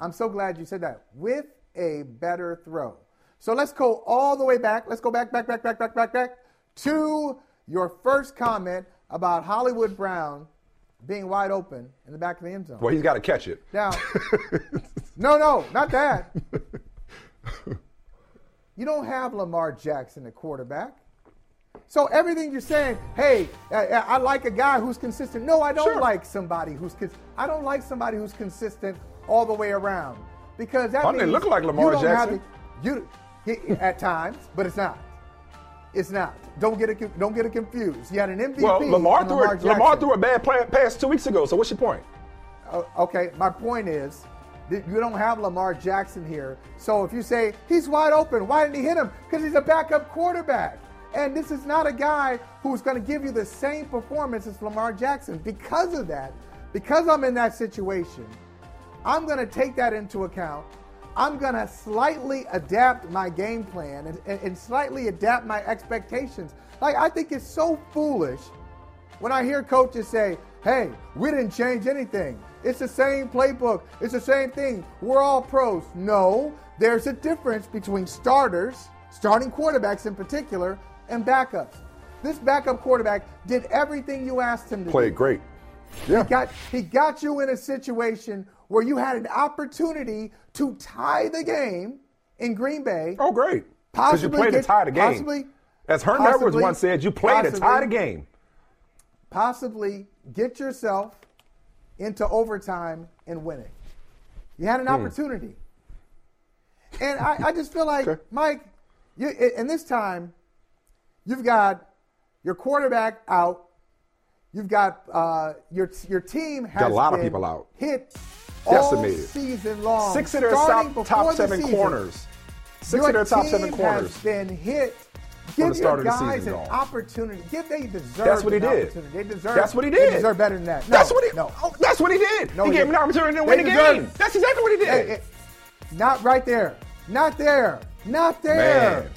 I'm so glad you said that. With a better throw. So let's go all the way back. Let's go back, back, back, back, back, back, back to your first comment about Hollywood Brown being wide open in the back of the end zone. Well, he's got to catch it. Now, no, no, not that. You don't have Lamar Jackson at quarterback. So everything you're saying, hey, I, I like a guy who's consistent. No, I don't Sure. like somebody who's cons- I don't like somebody who's consistent all the way around because that means look like you Lamar have Jackson. the- you he- at times, but it's not. It's not. Don't get it. Don't get it confused. You had an MVP. Well, Lamar threw, Lamar a, Lamar threw a bad play, pass two weeks ago. So what's your point? Uh, okay, my point is you don't have Lamar Jackson here. So if you say he's wide open, why didn't he hit him? Because he's a backup quarterback. And this is not a guy who's going to give you the same performance as Lamar Jackson. Because of that, because I'm in that situation, I'm going to take that into account. I'm going to slightly adapt my game plan and, and, and slightly adapt my expectations. Like, I think it's so foolish when I hear coaches say, hey, we didn't change anything. It's the same playbook. It's the same thing. We're all pros. No, there's a difference between starters, starting quarterbacks in particular, and backups. This backup quarterback did everything you asked him to do. Played great. He got he got you in a situation where you had an opportunity to tie the game in Green Bay. Oh, great. Because you played to tie the game. Possibly, As Herm Edwards once said, you played to tie the game. possibly get yourself into overtime and win it. You had an Hmm. opportunity. And I, I just feel like, Mike, you, in this time, you've got your quarterback out. You've got uh, your your team has Got a lot of people out. hit all Decimated. season long. Six of their top, top seven season. corners. Six Your of their top seven corners. has been hit. Give your guys an gone. opportunity. Give they deserve. That's what he an did. opportunity. They deserve. That's what he did. They deserve better than that. No, That's what he. No, oh, that's what he did. No, he he gave him an opportunity to They win the game. it. That's exactly what he did. Eh, eh, Not right there. Not there. Not there. Man.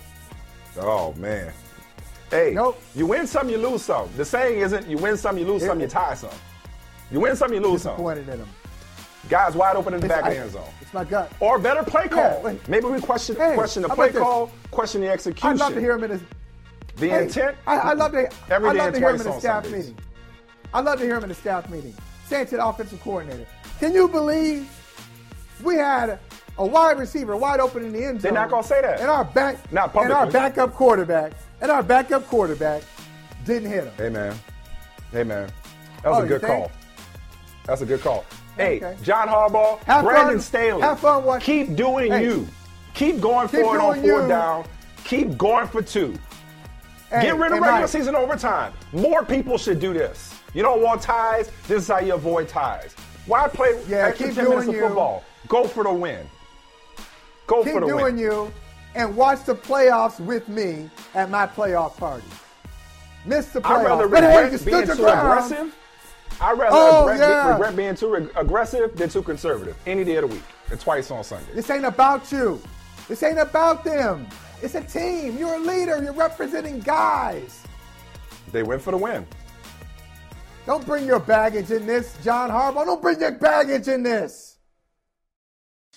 Oh man. Hey, nope. you win some, you lose some. The saying isn't you win some, you lose It- some, you tie some. You win some, you lose some. Disappointed in him. Guys wide open in the It's- back of the I- end zone. It's my gut. Or better play Yeah, call. wait. Maybe we question Hey, question the play about this? call, question the execution. I'd love to hear him in his. The Hey, intent. I, I love to. Every I'd love to hear him in a staff Sundays. meeting. I'd love to hear him in a staff meeting. Saying to the offensive coordinator, "Can you believe we had a wide receiver wide open in the end zone? They're not gonna say that. And our back, Not and our backup quarterback, and our backup quarterback didn't hit him. Hey man. Hey man. That was Oh, a good call. That's a good call. Hey, Okay. John Harbaugh, Have Brandon fun- Staley. have fun watch- Keep doing Hey. you. Keep going Keep for it on doing fourth down. Keep going for two. Hey, Get rid of regular Mike. season overtime. More people should do this. You don't want ties. This is how you avoid ties. Why play Yeah, extra keep 10 minutes doing of you. football? Go for the win. Go Keep for the doing win. you, and watch the playoffs with me at my playoff party. Miss the playoffs, I'd rather but hey, regret stood being too ground. aggressive. I'd rather Oh, regret, yeah. regret being too ag- aggressive than too conservative any day of the week and twice on Sunday. This ain't about you. This ain't about them. It's a team. You're a leader. You're representing guys. They went for the win. Don't bring your baggage in this, John Harbaugh. Don't bring your baggage in this.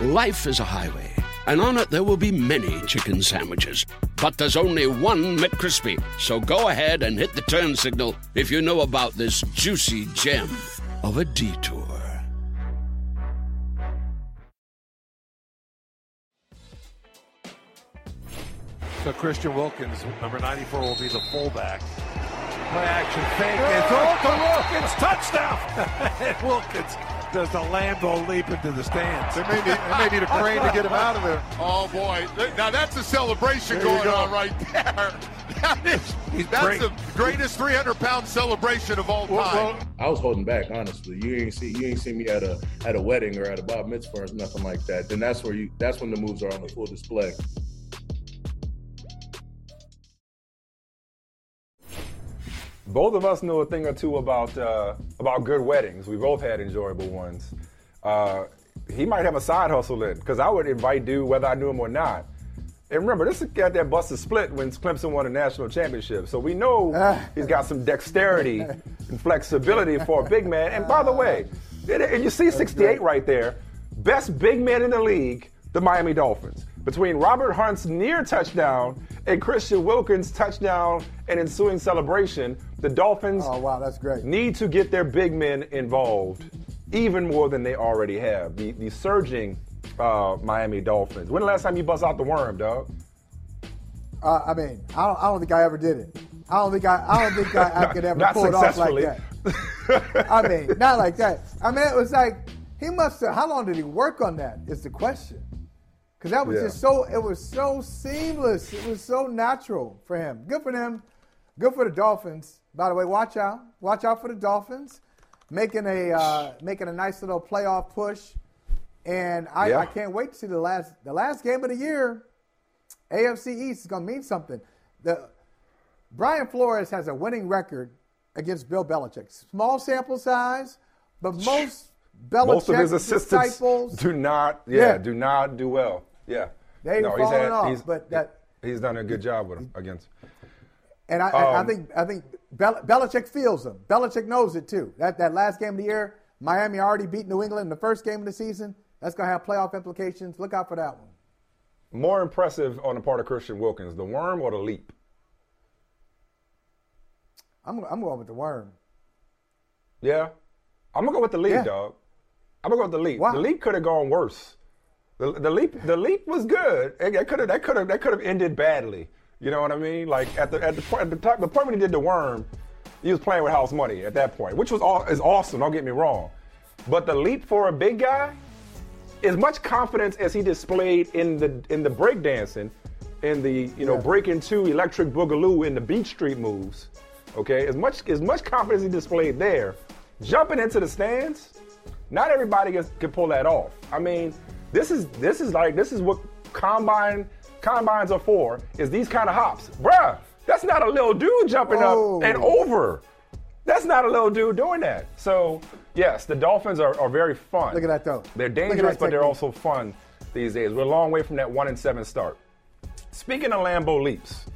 Life is a highway, and on it there will be many chicken sandwiches. But there's only one McCrispy. So go ahead and hit the turn signal if you know about this juicy gem of a detour. So Christian Wilkins, number 94, will be the fullback. Play action fake. It's to Wilkins. Touchdown. Wilkins does the Lambo leap into the stands. They may need, they may need a crane to get him out of there. Oh, boy. Now, that's a celebration There going go. on right there. That is, that's great. the greatest 300-pound celebration of all time. I was holding back, honestly. You ain't see you ain't see me at a at a wedding or at a bar mitzvah or nothing like that. Then that's where you that's when the moves are on the full display. Both of us know a thing or two about uh, about good weddings. We both had enjoyable ones. Uh, he might have a side hustle in because I would invite dude whether I knew him or not. And remember, this is got that busted split when Clemson won a national championship. So we know he's got some dexterity and flexibility for a big man. And by the way, and- and you see 68 right there, best big man in the league, the Miami Dolphins. Between Robert Hunt's near touchdown and Christian Wilkins' touchdown and ensuing celebration, the Dolphins Oh, wow, that's great. need to get their big men involved even more than they already have. The, the surging uh, Miami Dolphins. When the last time you bust out the worm, dog? Uh, I mean, I don't, I don't think I ever did it. I don't think I, I don't think I, I could ever pull it off like that. I mean, not like that. I mean, it was like he must have. How long did he work on that? Is the question. Because that was Yeah. just so. It was so seamless. It was so natural for him. Good for them. Good for the Dolphins. By the way, watch out. Watch out for the Dolphins making a uh, making a nice little playoff push. And I, Yeah. I can't wait to see the last the last game of the year. AFC East is going to mean something. The Brian Flores has a winning record against Bill Belichick. Small sample size, but most Belichick Most of his assistants disciples do not, yeah, Yeah. do not do well. Yeah. They've he's fallen off, he's, but that- he's done a good job with him against. And I, I- I Um, think I think Bel- Belichick feels them. Belichick knows it too. That that last game of the year, Miami already beat New England in the first game of the season. That's going to have playoff implications. Look out for that one. More impressive on the part of Christian Wilkins, the worm or the leap? I'm I'm going with the worm. Yeah. I'm gonna go with the leap, Yeah. dog. I'm gonna go with the leap. Why? The leap could have gone worse. The, the leap, the leap was good. It could have, that could have, that could have ended badly. You know what I mean? Like at the at the point, at the, top, the point when he did the worm, he was playing with house money at that point, which was all is awesome. Don't get me wrong, but the leap for a big guy, as much confidence as he displayed in the in the breakdancing, in the you know Yeah. breaking two electric boogaloo in the Beat Street moves, okay, as much as much confidence he displayed there, jumping into the stands, not everybody gets, can pull that off. I mean, this is this is like this is what combine combines are for. Is these kind of hops, bruh? That's not a little dude jumping Oh. up and over. That's not a little dude doing that. So yes, the Dolphins are, are very fun. Look at that though. They're dangerous, but they're also fun these days. We're a long way from that one and seven start. Speaking of Lambo leaps,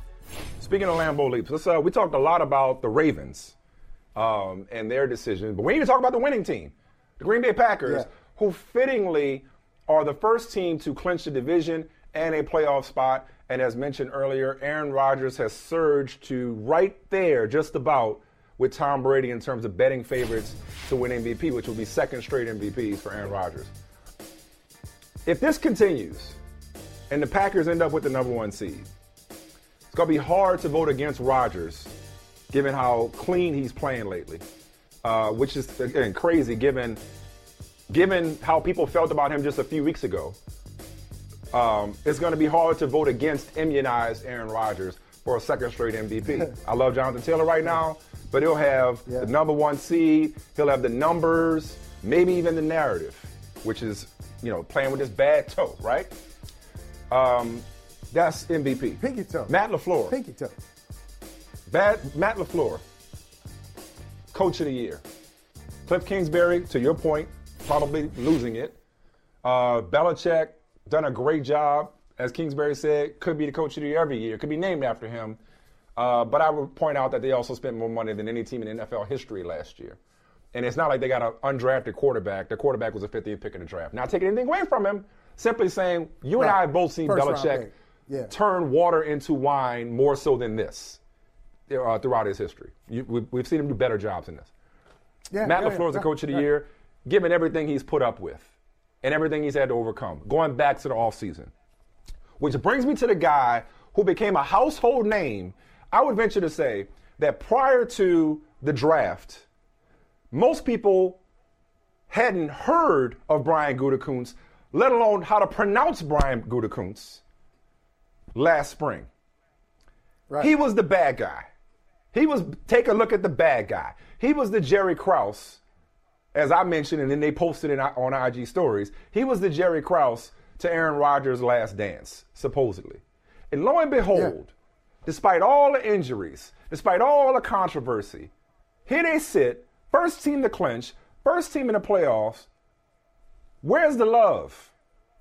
speaking of Lambo leaps, let's uh, we talked a lot about the Ravens um, and their decision, but we need to talk about the winning team, the Green Bay Packers, Yeah. who fittingly are the first team to clinch the division and a playoff spot. And as mentioned earlier, Aaron Rodgers has surged to right there, just about with Tom Brady in terms of betting favorites to win MVP, which will be second straight MVPs for Aaron Rodgers. If this continues and the Packers end up with the number one seed, it's going to be hard to vote against Rodgers given how clean he's playing lately, uh, which is, again, crazy given, given how people felt about him just a few weeks ago. um, it's going to be hard to vote against immunized Aaron Rodgers for a second straight MVP. I love Jonathan Taylor right now, but he'll have the number one seed. He'll have the numbers, maybe even the narrative, which is you know playing with this bad toe, right? Um, that's MVP. Pinky toe. Matt LaFleur. Pinky toe. Bad Matt LaFleur. Coach of the year. Cliff Kingsbury, to your point, probably losing it. Uh, Belichick done a great job, as Kingsbury said. Could be the coach of the year every year. Could be named after him. Uh, but I would point out that they also spent more money than any team in NFL history last year. And it's not like they got an undrafted quarterback. The quarterback was a 50th pick in the draft. Not taking anything away from him, simply saying you and Right. I have both seen First Belichick. Yeah. turn water into wine more so than this uh, throughout his history. You, we, we've seen him do better jobs than this. Yeah, Matt yeah, LaFleur is the yeah, coach of the year, given everything he's put up with and everything he's had to overcome, going back to the offseason. Which brings me to the guy who became a household name. I would venture to say that prior to the draft, most people hadn't heard of Brian Gutekunst, let alone how to pronounce Brian Gutekunst last spring. He was the bad guy. He was take a look at the bad guy. He was the Jerry Krause, as I mentioned, and then they posted it on IG stories. He was the Jerry Krause to Aaron Rodgers' last dance, supposedly. And lo and behold, despite all the injuries, despite all the controversy, here they sit, first team to clinch, first team in the playoffs. Where's the love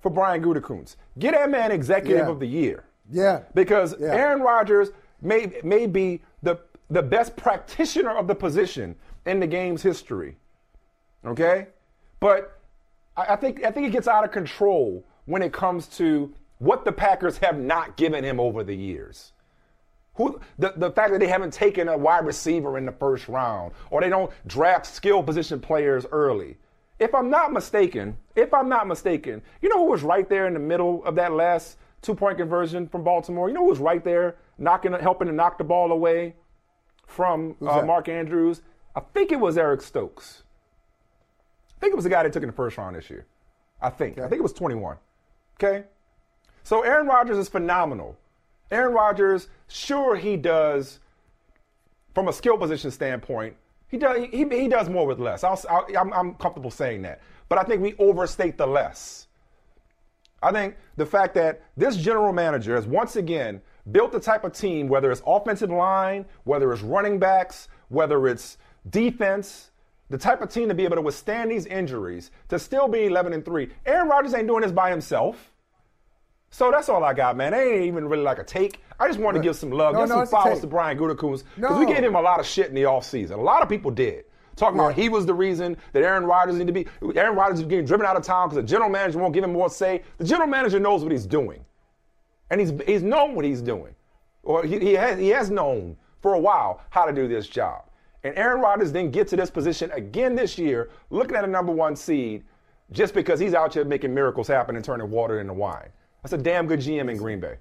for Brian Gutekunst? Get that man executive Yeah. of the year. Yeah. Because Yeah. Aaron Rodgers may, may be the, the best practitioner of the position in the game's history. Okay? But I, I think I think it gets out of control when it comes to what the Packers have not given him over the years. Who the, the fact that they haven't taken a wide receiver in the first round or they don't draft skill position players early. If I'm not mistaken, if I'm not mistaken, you know who was right there in the middle of that last two point conversion from Baltimore? You know who was right there knocking helping to knock the ball away from uh. Mark Andrews? I think it was Eric Stokes. I think it was the guy they took in the first round this year. I think. I think it was 21. Okay? So Aaron Rodgers is phenomenal. Aaron Rodgers, sure he does, from a skill position standpoint, he does he, he does more with less. I'll, I'll, I'm, I'm comfortable saying that. But I think we overstate the less. I think the fact that this general manager has once again built the type of team, whether it's offensive line, whether it's running backs, whether it's defense, the type of team to be able to withstand these injuries, to still be 11 and 3. Aaron Rodgers ain't doing this by himself. So that's all I got, man. They ain't even really like a take. I just wanted to give some love, No, give no, some flowers to Brian Gutekunst because No. we gave him a lot of shit in the offseason. A lot of people did. Talking about he was the reason that Aaron Rodgers need to be Aaron Rodgers is getting driven out of town because the general manager won't give him more say. The general manager knows what he's doing, and he's he's known what he's doing, or he, he has he has known for a while how to do this job. And Aaron Rodgers then get to this position again this year, looking at a number one seed, just because he's out here making miracles happen and turning water into wine. That's a damn good GM in Green Bay.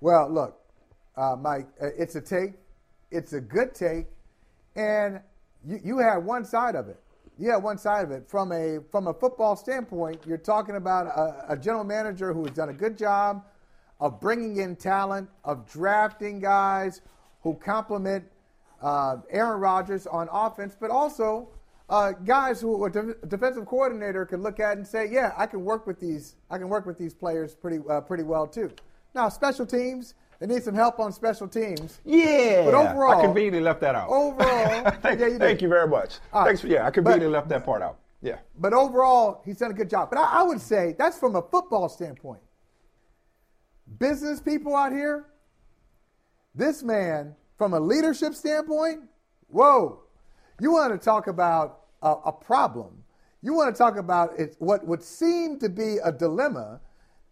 Well, look, uh, Mike, uh, it's a take. It's a good take, and you, you have one side of it. You have one side of it from a from a football standpoint. You're talking about a, a general manager who has done a good job of bringing in talent, of drafting guys who complement uh, Aaron Rodgers on offense, but also uh, guys who a de- defensive coordinator can look at and say, "Yeah, I can work with these. I can work with these players pretty uh, pretty well too." Now, special teams, they need some help on special teams. Yeah, but overall, I conveniently left that out. Overall, thank, yeah, you, thank you very much. All right. Thanks for yeah, I conveniently left that part out. Yeah. But overall, he's done a good job. But I, I would say that's from a football standpoint. Business people out here, this man, from a leadership standpoint, whoa, you want to talk about a, a problem. You want to talk about it, what would seem to be a dilemma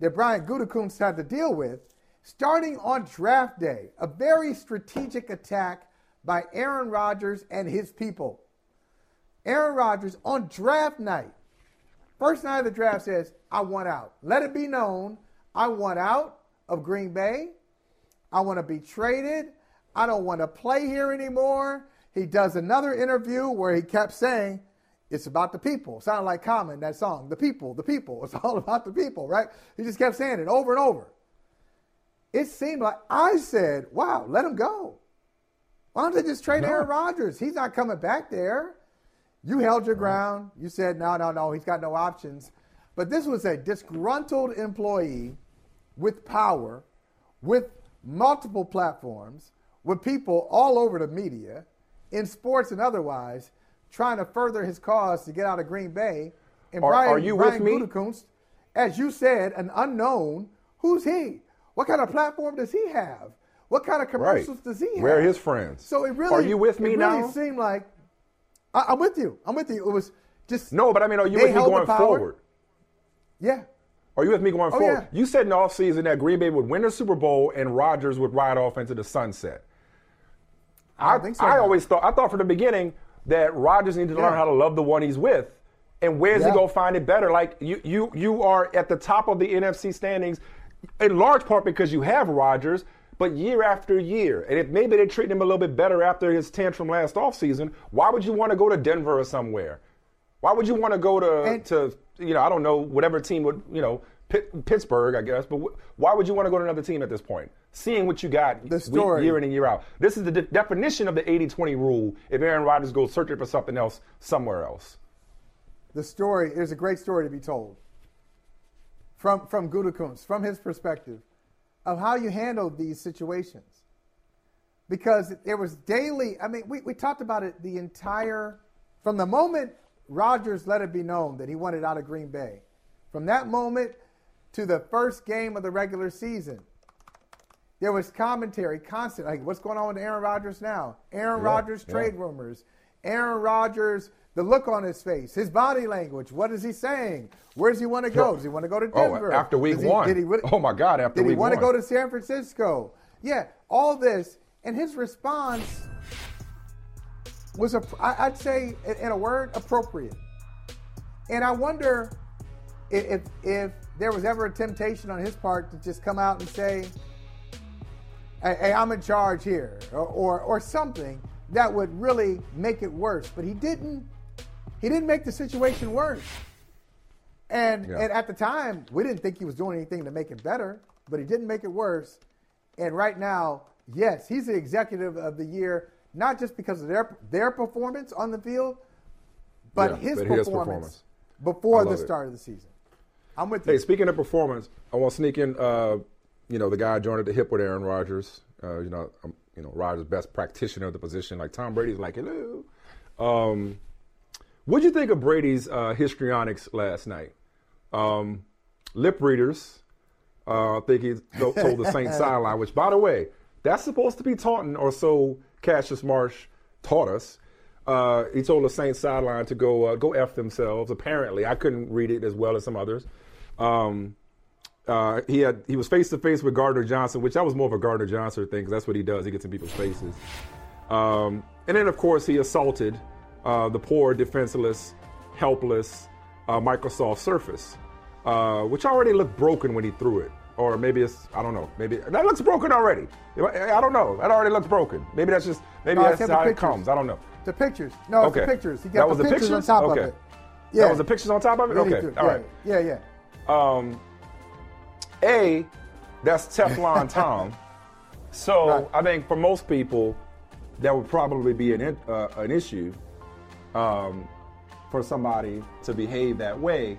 that Brian Gutekunst had to deal with, starting on draft day, a very strategic attack by Aaron Rodgers and his people. Aaron Rodgers on draft night, first night of the draft says, I want out. Let it be known, I want out of Green Bay. I want to be traded. I don't want to play here anymore. He does another interview where he kept saying, It's about the people. Sounded like Common, that song. The people, the people. It's all about the people, right? He just kept saying it over and over. It seemed like I said, wow, let him go. Why don't they just trade no. Aaron Rodgers? He's not coming back there. You held your ground. You said, no, no, no, he's got no options. But this was a disgruntled employee with power, with multiple platforms, with people all over the media, in sports and otherwise, trying to further his cause to get out of Green Bay. And are, Brian, are you Brian with me? as you said, an unknown. Who's he? What kind of platform does he have? What kind of commercials right. does he have? Where are his friends? So it really are you with me it now? Really seemed like I, am with you. I'm with you. It was just no, but I mean, are you with me going forward? Yeah. Are you with me going oh, forward? Yeah. You said in the offseason that Green Bay would win the Super Bowl and Rodgers would ride off into the sunset. I, I, so, I always thought I thought from the beginning that Rodgers needed to yeah. learn how to love the one he's with. And where's yeah. he gonna find it better? Like you, you, you are at the top of the NFC standings, in large part because you have Rodgers, but year after year. And if maybe they treat him a little bit better after his tantrum last offseason, why would you want to go to Denver or somewhere? Why would you want to go to and, to you know I don't know whatever team would you know Pittsburgh I guess, but why would you want to go to another team at this point? Seeing what you got the story. year in and year out. This is the de- definition of the 80-20 rule. If Aaron Rodgers goes searching for something else somewhere else. The story is a great story to be told from from Gutekunst, from his perspective of how you handled these situations. Because there was daily, I mean, we, we talked about it the entire, from the moment Rodgers let it be known that he wanted out of Green Bay, from that moment to the first game of the regular season, there was commentary constant, like what's going on with Aaron Rodgers now? Aaron yeah, Rodgers trade yeah. rumors. Aaron Rodgers, the look on his face, his body language. What is he saying? Where does he want to go? Does he want to go to oh, Denver? Oh, after week he, one. Did he, oh my God! After did week he want to go to San Francisco? Yeah, all this, and his response was, a, I'd say, in a word, appropriate. And I wonder if if there was ever a temptation on his part to just come out and say, "Hey, hey I'm in charge here," or, or or something that would really make it worse. But he didn't. He didn't make the situation worse. And yeah. and at the time, we didn't think he was doing anything to make it better, but he didn't make it worse. And right now, yes, he's the executive of the year, not just because of their their performance on the field, but, yeah, his, but performance performance before the start it. of the season. I'm with hey, you. Speaking of performance, I want to sneak in. Uh, you know, the guy joined at the hip with Aaron Rodgers. Uh, you know, um, you know, Rodgers' best practitioner of the position. Like Tom Brady's like, hello. Um, what do you think of Brady's uh, histrionics last night? Um, lip readers. Uh, I think he told the Saints sideline, which, by the way, that's supposed to be taunting, or so Cassius Marsh taught us. Uh, he told the Saints sideline to go uh, go f themselves. Apparently, I couldn't read it as well as some others. Um, uh, he had he was face to face with Gardner Johnson, which that was more of a Gardner Johnson thing because that's what he does. He gets in people's faces. Um, and then, of course, he assaulted uh, the poor, defenseless, helpless uh, Microsoft Surface, uh, which already looked broken when he threw it. Or maybe it's I don't know. Maybe that looks broken already. I don't know. That already looks broken. Maybe that's just maybe no, that's how it comes. I don't know. The pictures. No, okay. the pictures. He got that was the, pictures, pictures, on top okay. of it. Yeah. That was the pictures on top of it? Okay. All yeah. Yeah, yeah. Um, a, that's Teflon Tom. So right. I think for most people, that would probably be an uh, an issue um, for somebody to behave that way.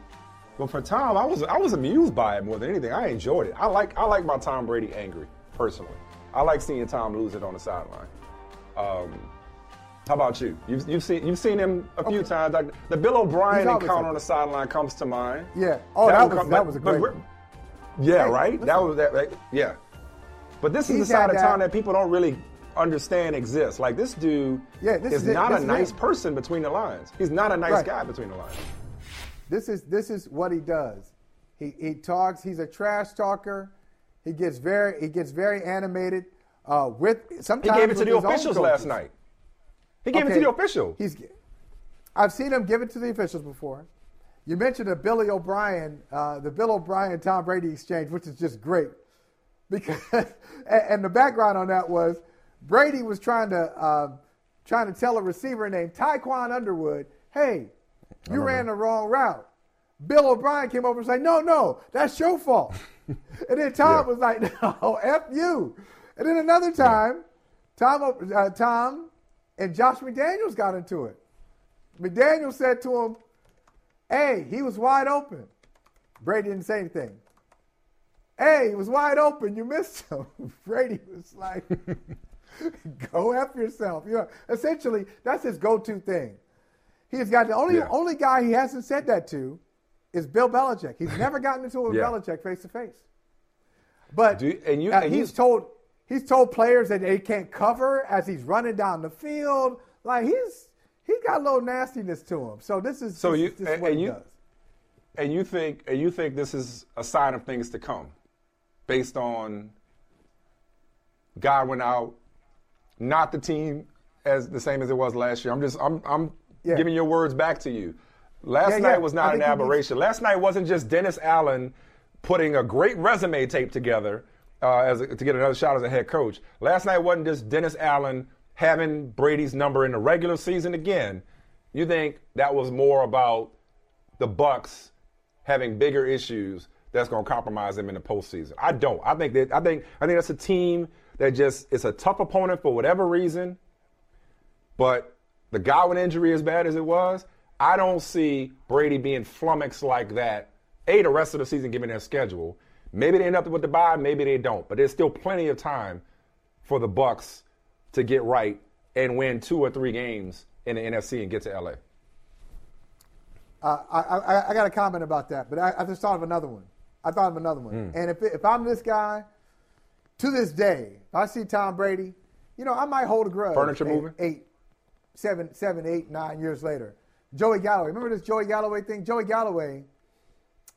But for Tom, I was I was amused by it more than anything. I enjoyed it. I like I like my Tom Brady angry personally. I like seeing Tom lose it on the sideline. Um, how about you? You've, you've seen you've seen him a few okay. times. Like the Bill O'Brien encounter on the sideline comes to mind. Yeah. Oh, that, that was come, that was a great. Yeah, hey, right. Listen. That was that. Right? Yeah. But this is He's the side of town that people don't really understand exists. Like this dude yeah, this is, is not a nice person between the lines. He's not a nice right. guy between the lines. This is this is what he does. He he talks. He's a trash talker. He gets very he gets very animated. Uh, with sometimes he gave it to the officials last night. He gave okay. it to the official. He's, I've seen him give it to the officials before. You mentioned the Billy O'Brien, uh, the Bill O'Brien Tom Brady exchange, which is just great. Because and the background on that was Brady was trying to uh, trying to tell a receiver named Tiquan Underwood, "Hey, You ran the wrong route. Bill O'Brien came over and said, No, no, that's your fault. and then Tom yeah. was like, No, F you. And then another time, Tom, uh, Tom and Josh McDaniels got into it. McDaniel said to him, Hey, he was wide open. Brady didn't say anything. Hey, he was wide open. You missed him. Brady was like, Go after yourself. You know, essentially, that's his go-to thing. He's got the only yeah. only guy he hasn't said that to is Bill Belichick. He's never gotten into it with yeah. Belichick face to face. But you, and you, and he's you, told he's told players that they can't cover as he's running down the field. Like he's he's got a little nastiness to him. So this is so this, you this and, and you does. and you think and you think this is a sign of things to come, based on Godwin out, not the team as the same as it was last year. I'm just I'm I'm yeah. giving your words back to you. Last yeah, night yeah. was not an aberration. Last night wasn't just Dennis Allen putting a great resume tape together uh, as a, to get another shot as a head coach. Last night wasn't just Dennis Allen having Brady's number in the regular season again. You think that was more about the Bucs having bigger issues that's going to compromise them in the postseason? I don't. I think that I think I think that's a team that just it's a tough opponent for whatever reason, but the Godwin injury, as bad as it was, I don't see Brady being flummoxed like that. A, the rest of the season, given their schedule. Maybe they end up with the bye, maybe they don't. But there's still plenty of time for the Bucs to get right and win two or three games in the NFC and get to LA. Uh, I, I, I, got a comment about that, but I, I, just thought of another one. I thought of another one. Mm. And if, if I'm this guy, to this day, if I see Tom Brady, you know, I might hold a grudge. Furniture moving? Eight, seven, seven, eight, nine years later. Joey Galloway. Remember this Joey Galloway thing? Joey Galloway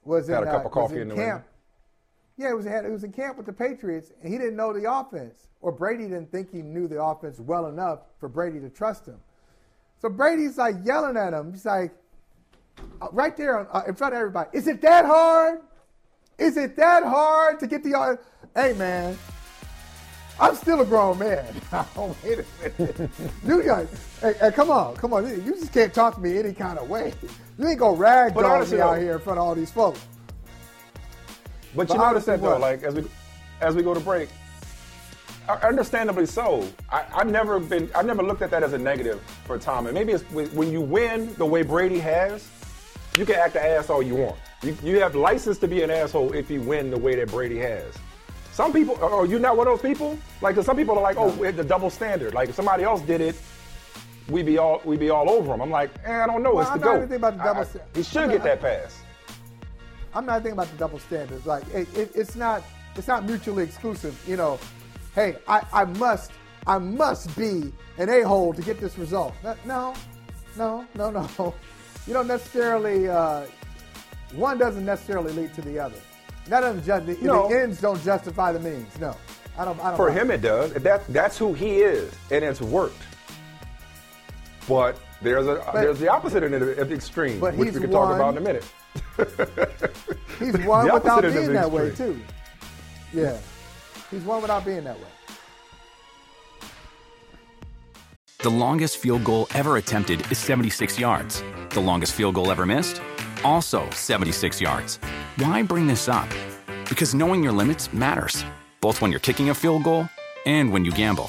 was Had in, a cup uh, of coffee in, in camp. Yeah, it was, it was in camp with the Patriots, and he didn't know the offense, or Brady didn't think he knew the offense well enough for Brady to trust him. So Brady's like yelling at him. He's like, uh, right there uh, in front of everybody, is it that hard? Is it that hard to get the. Hey, man, I'm still a grown man. oh, wait a minute. you guys, hey, hey, come on, come on. You just can't talk to me any kind of way. You ain't gonna ragdoll me out here in front of all these folks. But, but you notice that though, like as we as we go to break, understandably so. I, have never been, I've never looked at that as a negative for Tom. And maybe it's when you win the way Brady has, you can act an ass all you want. You, you have license to be an asshole if you win the way that Brady has. Some people, are oh, you not one of those people? Like, cause some people are like, oh, it's the double standard. Like, if somebody else did it, we'd be all we'd be all over them. I'm like, eh, I don't know. Well, it's the not go. even about the double. I, he should get that pass. I'm not thinking about the double standards. Like, it, it, it's not it's not mutually exclusive. You know, hey, I, I must I must be an a hole to get this result. No, no, no, no. You don't necessarily. Uh, one doesn't necessarily lead to the other. That doesn't just the, no. the ends don't justify the means. No, I don't. I don't For him, it does. That that's who he is, and it's worked. But there's a but, there's the opposite end of the extreme, which we can talk about in a minute. he's one without being that way too. Yeah, he's one without being that way. The longest field goal ever attempted is 76 yards. The longest field goal ever missed, also 76 yards. Why bring this up? Because knowing your limits matters, both when you're kicking a field goal and when you gamble.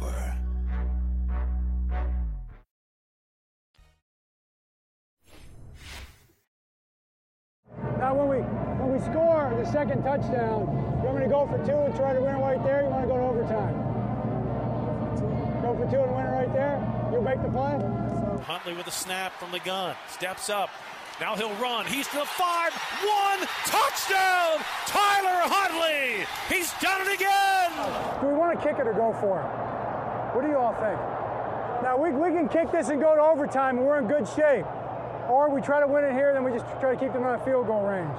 Score the second touchdown, you want me to go for two and try to win it right there? You want to go to overtime? Go for two and win it right there. You'll make the play. Huntley with a snap from the gun. Steps up. Now he'll run. He's to the five. One touchdown. Tyler Huntley. He's done it again. Do we want to kick it or go for it? What do you all think? Now we, we can kick this and go to overtime and we're in good shape. or we try to win it here, then we just try to keep them out of field goal range.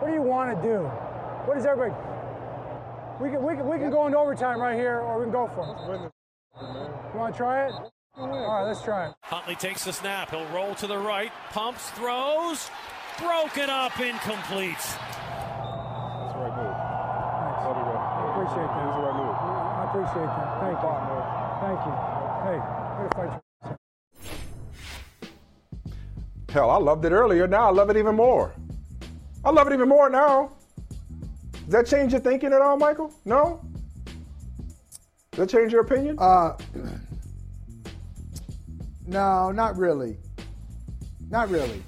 What do you want to do? What does everybody? We can, we can, we can go into overtime right here, or we can go for it. You want to try it? All right, let's try it. Huntley takes the snap. He'll roll to the right, pumps, throws, broken up, incomplete. That's the right move. I appreciate that. That's the right move. I appreciate that. Thank you. Thank you. Hey, way to fight. Hell, I loved it earlier. Now I love it even more. I love it even more now. Does that change your thinking at all, Michael? No? Does that change your opinion? Uh, no, not really. Not really.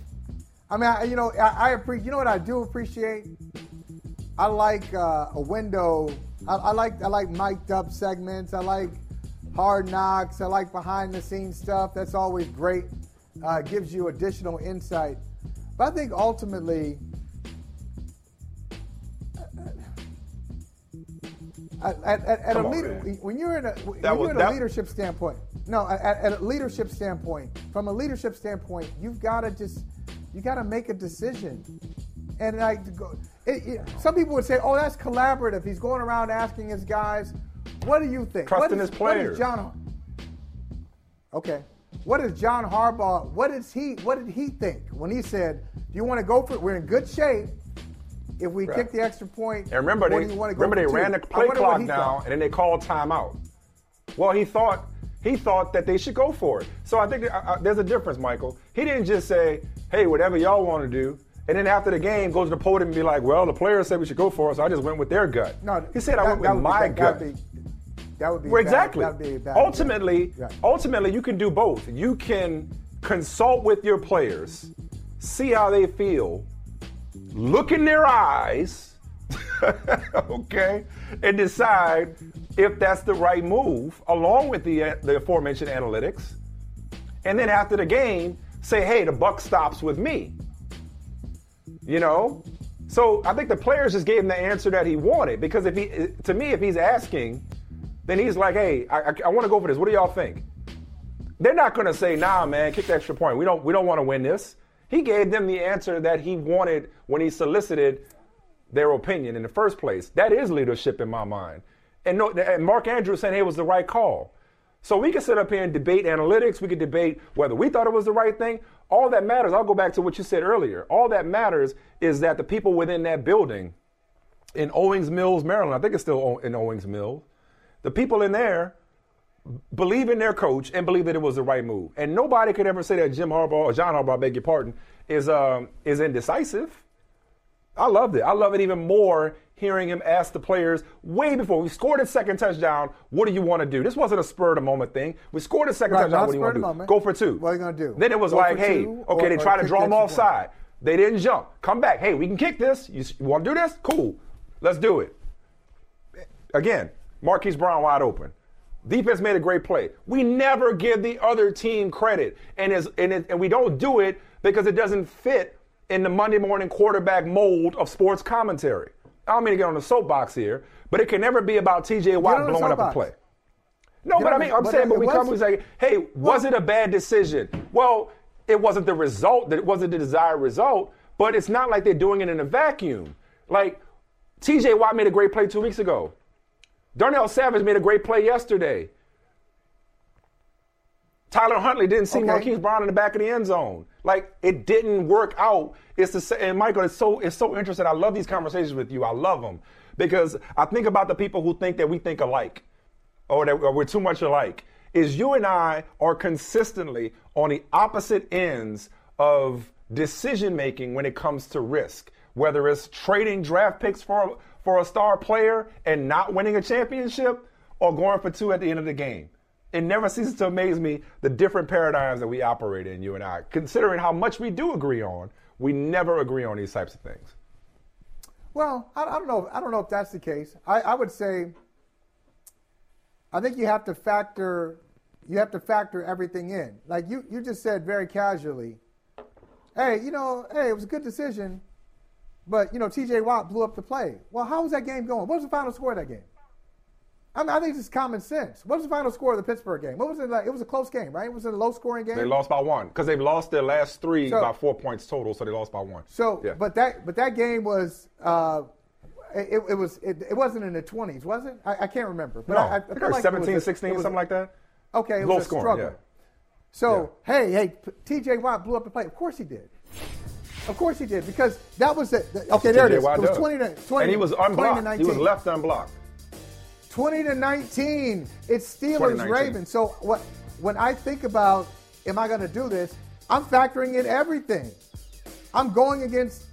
I mean, I, you know, I, I appreciate. You know what I do appreciate? I like uh, a window. I, I like I like mic'd up segments. I like hard knocks. I like behind the scenes stuff. That's always great. Uh, gives you additional insight. But I think ultimately, at, at, at, a on, leader, man. when you're in a when That you're was- in a leadership standpoint, no, at, at a leadership standpoint, from a leadership standpoint, you've got to just you got to make a decision. And like, go, it, it, some people would say, "Oh, that's collaborative." He's going around asking his guys, "What do you think?" Trusting What is- his players. John, okay, what is John Harbaugh? What is he? What did he think when he said, "Do you want to go for it? We're in good shape. If we Right. kick the extra point, And remember, they, do you want to go remember they ran two?" the play clock down, and then they called timeout. Well, he thought he thought that they should go for it. So I think that, uh, there's a difference, Michael. He didn't just say, "Hey, whatever y'all want to do," and then after the game go to the podium and be like, "Well, the players said we should go for it, so I just went with their gut." No, he said, "I went with would be- my gut." That'd be, that would be Well, bad- exactly. That'd be bad ultimately, Right. ultimately, you can do both. You can consult with your players, see how they feel, look in their eyes, okay, and decide if that's the right move, along with the the aforementioned analytics. And then after the game, say, "Hey, the buck stops with me." You know, so I think the players just gave him the answer that he wanted because if he, to me, if he's asking, then he's like, "Hey, I, I, I want to go for this. What do y'all think?" They're not going to say, "Nah, man, kick the extra point. We don't, we don't want to win this." He gave them the answer that he wanted when he solicited their opinion in the first place. That is leadership in my mind. And, no, and Mark Andrews saying hey, it was the right call. So we can sit up here and debate analytics. We could debate whether we thought it was the right thing. All that matters, I'll go back to what you said earlier. All that matters is that the people within that building in Owings Mills, Maryland, I think it's still in Owings Mills, the people in there believe in their coach and believe that it was the right move. And nobody could ever say that Jim Harbaugh or John Harbaugh, I beg your pardon, is um, is indecisive. I loved it. I love it even more hearing him ask the players way before we scored a second touchdown. What do you want to do? This wasn't a spur of the moment thing. We scored a second Right, touchdown. What do you want to do? moment. Go for two. What are you gonna do? Then it was Go like, hey, two okay, or- they tried to draw the him extra point? offside. They didn't jump. Come back. Hey, we can kick this. You, you want to do this? Cool. Let's do it. Again, Marquise Brown wide open. Defense made a great play. We never give the other team credit, and is and, it, and we don't do it because it doesn't fit in the Monday morning quarterback mold of sports commentary. I don't mean to get on the soapbox here, but it can never be about T.J. Watt blowing up a play. No, Get but I mean, I'm saying, but we come and say, hey, was it a bad decision? Well, it wasn't the result, that it wasn't the desired result, but it's not like they're doing it in a vacuum. Like, TJ Watt made a great play two weeks ago. Darnell Savage made a great play yesterday. Tyler Huntley didn't see Okay. Marquise Brown in the back of the end zone. Like it didn't work out. It's the and Michael, it's so it's so interesting. I love these conversations with you. I love them because I think about the people who think that we think alike or that or we're too much alike. Is you and I are consistently on the opposite ends of decision making when it comes to risk. Whether it's trading draft picks for for a star player and not winning a championship, or going for two at the end of the game. It never ceases to amaze me the different paradigms that we operate in, you and I. Considering how much we do agree on, we never agree on these types of things. Well, I, I don't know. I don't know if that's the case. I, I would say. I think you have to factor. You have to factor everything in. Like you, you just said very casually. Hey, you know, hey, it was a good decision, but you know, T.J. Watt blew up the play. Well, how was that game going? What was the final score of that game? I mean, I think it's common sense. What was the final score of the Pittsburgh game? What was it like? It was a close game, right? It was a low scoring game? They lost by one because they've lost their last three So- by four points total, so they lost by one. So, Yeah. but that but that game was uh, it, it was it, it wasn't in the twenties, was it? I, I can't remember. But no, I, I, I feel think it was like 17, it was a- 16, it was- something like that. Okay, it Low was a scoring, struggle. yeah. So hey, hey, T.J. Watt blew up the play. Of course he did. Of course he did because that was it. Okay, there it is. It was 20 to 20. and he was 20 unblocked. He was left unblocked. 20 to 19. It's Steelers 2019. Ravens. So what when I think about am I going to do this, I'm factoring in everything. I'm going against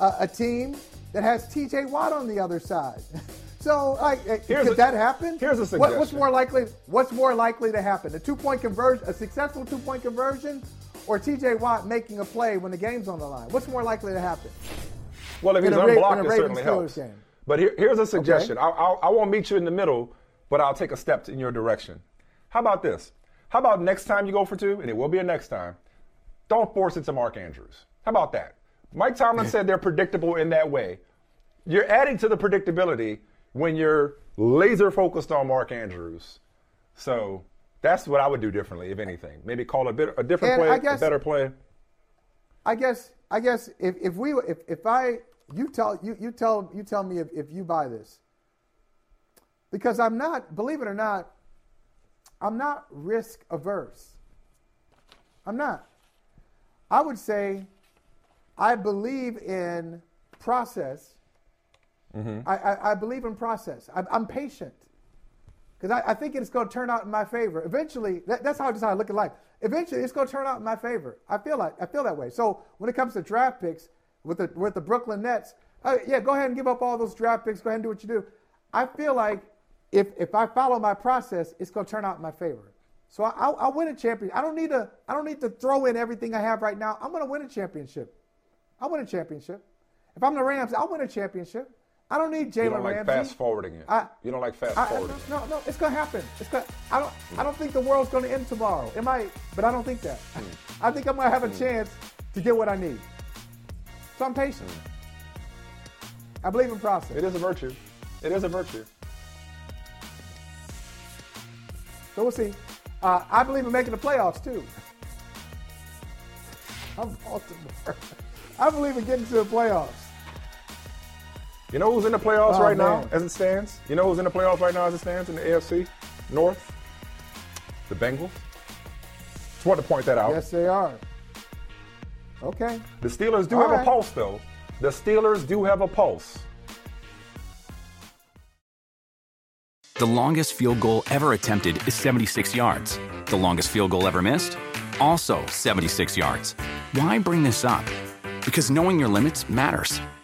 a, a team that has TJ Watt on the other side. So, like, eh, Here's could a- that happen? here's a What- what's more likely? What's more likely to happen? A two-point conversion, a successful two-point conversion, or TJ Watt making a play when the game's on the line? What's more likely to happen? Well, if he's Ra- unblocked, in it certainly helps. game. But here, here's a suggestion. I, I, I won't meet you in the middle, but I'll take a step in your direction. How about this? How about next time you go for two, and it will be a next time, don't force it to Mark Andrews. How about that? Mike Tomlin said they're predictable in that way. You're adding to the predictability when you're laser focused on Mark Andrews. So that's what I would do differently, if anything. Maybe call a bit a different And play, guess- a better play. I guess I guess if, if we if, if I you tell you you tell you tell me if, if you buy this. Because I'm not, believe it or not, I'm not risk averse. I'm not. I would say I believe in process. Mm-hmm. I, I, I believe in process. I, I'm patient because I, I think it's going to turn out in my favor. Eventually, that, that's how I how I look at life. Eventually, it's going to turn out in my favor. I feel like I feel that way. So when it comes to draft picks with the with the Brooklyn Nets, yeah, go ahead and give up all those draft picks. Go ahead and do what you do. I feel like if if I follow my process, it's going to turn out in my favor. So I, I'll, I'll win a championship. I don't need to I don't need to throw in everything I have right now. I'm going to win a championship. I'll win a championship. If I'm the Rams, I'll win a championship. I don't need Jalen You don't like Ramsey. fast forwarding it. I- you don't like fast I- forwarding. no, no, no, it's gonna happen. It's gonna. I don't. I don't think the world's gonna end tomorrow. It might, but I don't think that. Hmm. I think I'm gonna have a chance to get what I need. So I'm patient. I believe in process. It is a virtue. It is a virtue. So we'll see. Uh, I believe in making the playoffs too. I'm Baltimore. I believe in getting to the playoffs. You know who's in the playoffs Oh, right man. now as it stands? You know who's in the playoffs right now as it stands in the AFC North? The Bengals. Just wanted to point that out. Yes, they are. Okay. The Steelers do All have right. a pulse, though. The Steelers do have a pulse. The longest field goal ever attempted is 76 yards. The longest field goal ever missed? Also 76 yards. Why bring this up? Because knowing your limits matters,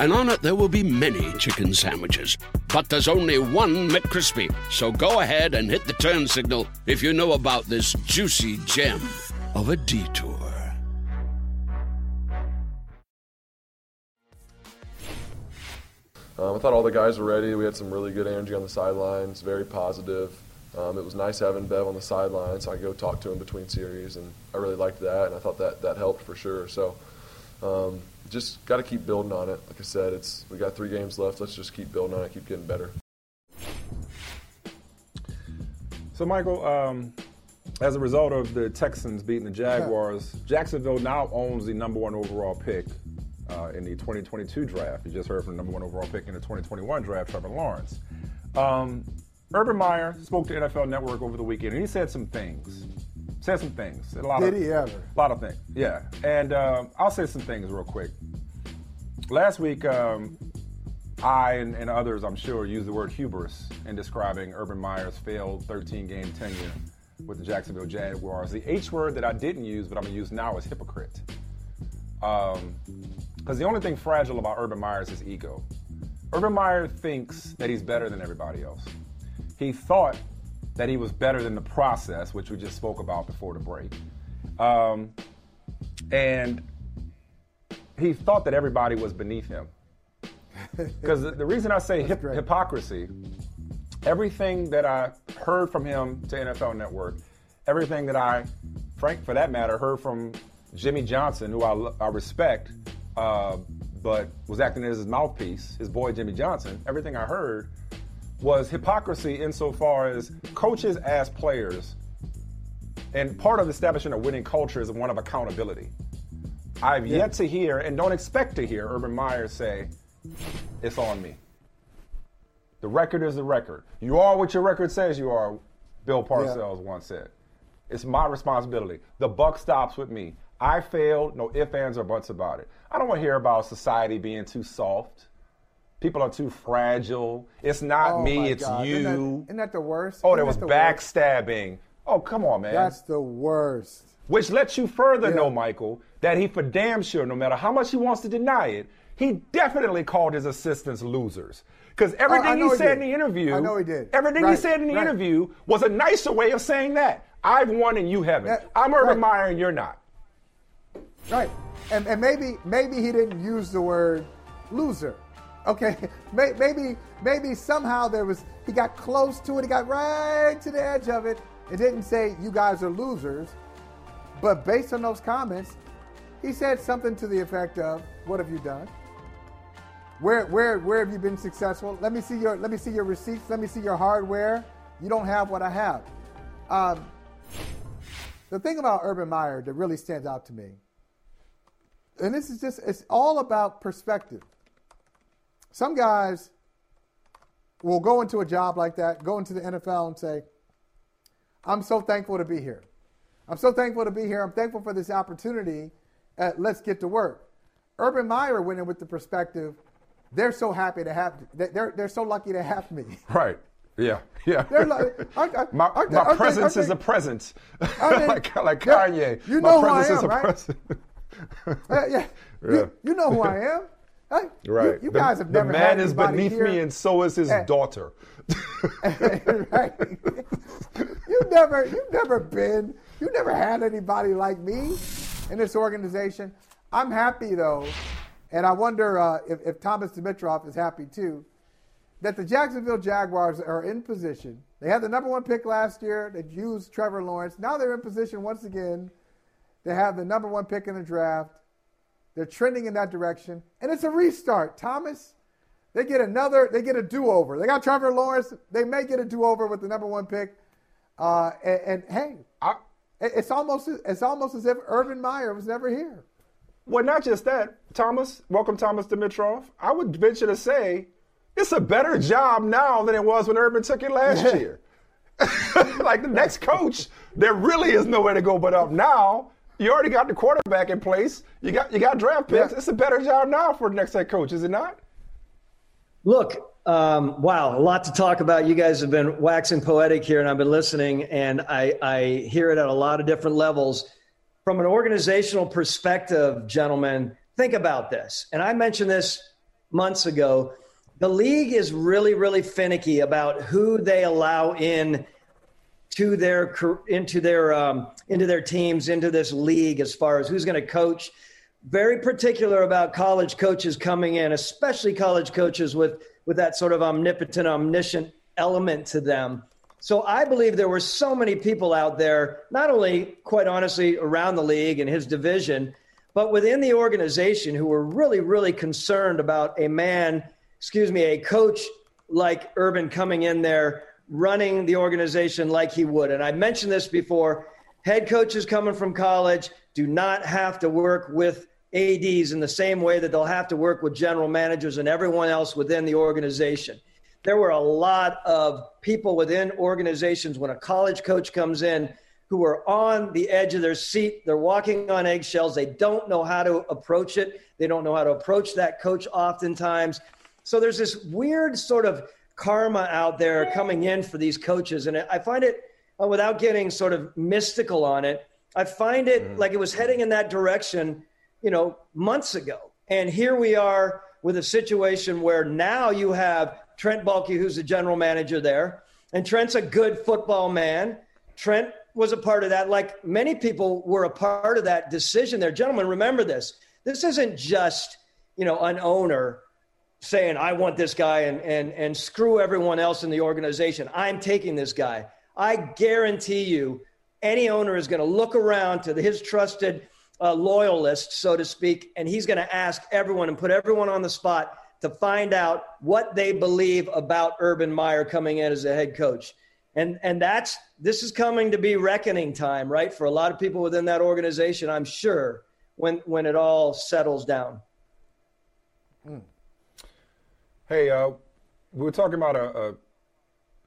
and on it there will be many chicken sandwiches. But there's only one McCrispy. So go ahead and hit the turn signal if you know about this juicy gem of a detour. Um, I thought all the guys were ready. We had some really good energy on the sidelines, very positive. Um, it was nice having Bev on the sideline, so I could go talk to him between series, and I really liked that, and I thought that that helped for sure. So, um, just got to keep building on it. Like I said, it's we got three games left. Let's just keep building on it, keep getting better. So, Michael, um, as a result of the Texans beating the Jaguars, Jacksonville now owns the number one overall pick uh, in the 2022 draft. You just heard from the number one overall pick in the 2021 draft, Trevor Lawrence. Um, Urban Meyer spoke to NFL Network over the weekend, and he said some things. Said some things. A lot Did of, he ever? A lot of things. Yeah, and um, I'll say some things real quick. Last week, um, I and, and others, I'm sure, used the word hubris in describing Urban Meyer's failed 13-game tenure with the Jacksonville Jaguars. The H word that I didn't use, but I'm gonna use now, is hypocrite. Because the only thing fragile about Urban Meyer is his ego. Urban Meyer thinks that he's better than everybody else. He thought that he was better than the process, which we just spoke about before the break. Um, and he thought that everybody was beneath him. Because the, the, reason I say hip, hypocrisy, everything that I heard from him to NFL Network, everything that I, Frank, for that matter, heard from Jimmy Johnson, who I, I respect, uh, but was acting as his mouthpiece, his boy Jimmy Johnson, everything I heard was hypocrisy insofar as coaches ask players, and part of establishing a winning culture is one of accountability. I've yeah. yet to hear, and don't expect to hear, Urban Meyer say, it's on me. The record is the record. You are what your record says you are, Bill Parcells yeah. once said. It's my responsibility. The buck stops with me. I failed, no ifs, ands, or buts about it. I don't want to hear about society being too soft. People are too fragile. It's not oh me, it's God. you. Isn't that, isn't that the worst? Oh, there was backstabbing. Worst? Oh, come on, man. That's the worst. Which lets you further yeah. know, Michael, that he for damn sure, no matter how much he wants to deny it, he definitely called his assistants losers. Because oh, everything oh, he, said in the interview, I know he did. Everything right, he said in the right. interview was a nicer way of saying that. I've won and you haven't. Yeah, I'm Urban right. Meyer and you're not. Right. And, and maybe maybe he didn't use the word loser. Okay. Maybe maybe somehow there was he got close to it. He got right to the edge of it. It didn't say you guys are losers. But based on those comments, he said something to the effect of, "What have you done? Where where where have you been successful? Let me see your let me see your receipts. Let me see your hardware. You don't have what I have." Um, the thing about Urban Meyer that really stands out to me, and this is just it's all about perspective. Some guys will go into a job like that, go into the NFL and say, "I'm so thankful to be here. I'm so thankful to be here. I'm thankful for this opportunity." uh, let's get to work. Urban Meyer went in with the perspective, they're so happy to have, they're, they're so lucky to have me. Right. Yeah, yeah. Like, I, I, my I, my presence is a present. Mean, like, like Kanye. You know my who I presence am, is a right? present. uh, yeah. yeah. You, you, know who I am. Hey, right. You, you guys have the never The had man is beneath here. me, and so is his Eh. daughter. right. you've never, you've never been, you've never had anybody like me in this organization. I'm happy though, and I wonder uh, if, if Thomas Dimitroff is happy too, that the Jacksonville Jaguars are in position. They had the number one pick last year. They used Trevor Lawrence. Now they're in position once again to have the number one pick in the draft. They're trending in that direction, and it's a restart. Thomas, they get another. They get a do-over. They got Trevor Lawrence. They may get a do-over with the number one pick. Uh, and, and hey, I, it's almost it's almost as if Urban Meyer was never here. Well, not just that, Thomas. Welcome, Thomas Dimitroff. I would venture to say it's a better job now than it was when Urban took it last year. like the next coach, there really is nowhere to go but up now. You already got the quarterback in place. You got you got draft picks. Yeah. It's a better job now for the next head coach, is it not? Look, um, wow, a lot to talk about. You guys have been waxing poetic here, and I've been listening, and I, I hear it at a lot of different levels. From an organizational perspective, gentlemen, think about this. And I mentioned this months ago. The league is really, really finicky about who they allow in to their into their um, into their teams into this league as far as who's going to coach. Very particular about college coaches coming in, especially college coaches with with that sort of omnipotent, omniscient element to them. So I believe there were so many people out there, not only quite honestly around the league and his division, but within the organization who were really, really concerned about a man, excuse me, a coach like Urban coming in there running the organization like he would. And I mentioned this before head coaches coming from college do not have to work with ADs in the same way that they'll have to work with general managers and everyone else within the organization. There were a lot of people within organizations when a college coach comes in who are on the edge of their seat. They're walking on eggshells. They don't know how to approach it. They don't know how to approach that coach oftentimes. So there's this weird sort of karma out there coming in for these coaches. And I find it, uh, without getting sort of mystical on it, I find it like it was heading in that direction, you know, months ago. And here we are with a situation where now you have Trent Baalke, who's the general manager there. And Trent's a good football man. Trent was a part of that, like many people were a part of that decision there. Gentlemen, remember this. This isn't just, you know, an owner saying, I want this guy and, and, and screw everyone else in the organization. I'm taking this guy. I guarantee you, any owner is going to look around to his trusted uh, loyalists, so to speak, and he's going to ask everyone and put everyone on the spot to find out what they believe about Urban Meyer coming in as a head coach. And, and that's this is coming to be reckoning time, right? For a lot of people within that organization, I'm sure, when, when it all settles down. Hmm. Hey, uh, we were talking about a,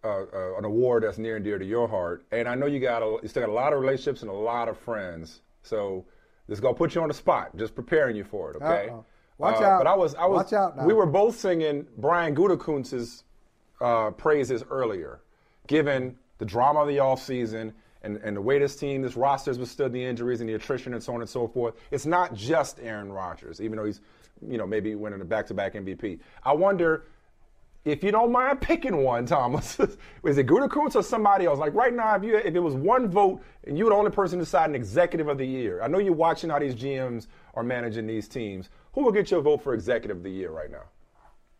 a, a, an award that's near and dear to your heart, and I know you got a, you still got a lot of relationships and a lot of friends. So this is gonna put you on the spot, just preparing you for it. Okay. Uh-oh. Watch Uh, out. But I was, I was. Watch out now. We were both singing Brian Gutekunst's uh, praises earlier, given the drama of the offseason and, and the way this team, this roster has withstood the injuries and the attrition and so on and so forth. It's not just Aaron Rodgers, even though he's, you know, maybe winning a back-to-back MVP. I wonder if you don't mind picking one, Thomas. is it Gutekunst or somebody else? Like right now, if you if it was one vote and you were the only person deciding executive of the year, I know you're watching how these GMs are managing these teams. Who will get your vote for executive of the year right now?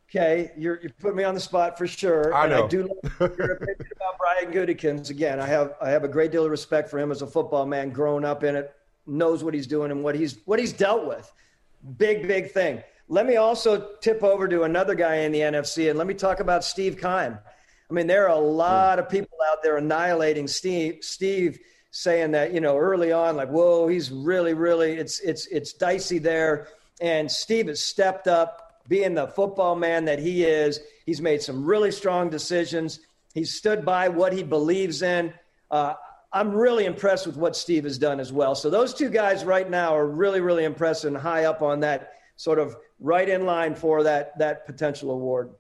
Okay, you're you put me on the spot for sure. I and know. I do love your opinion about Brian Gutekunst. Again, I have I have a great deal of respect for him as a football man, growing up in it, knows what he's doing and what he's what he's dealt with. Big big thing. Let me also tip over to another guy in the NFC, and let me talk about Steve Keim. I mean, there are a lot of people out there annihilating Steve. Steve saying that you know early on, like, whoa, he's really really it's it's it's dicey there. And Steve has stepped up, being the football man that he is. He's made some really strong decisions. He's stood by what he believes in. Uh, I'm really impressed with what Steve has done as well. So those two guys right now are really, really impressive and high up on that sort of right in line for that that potential award.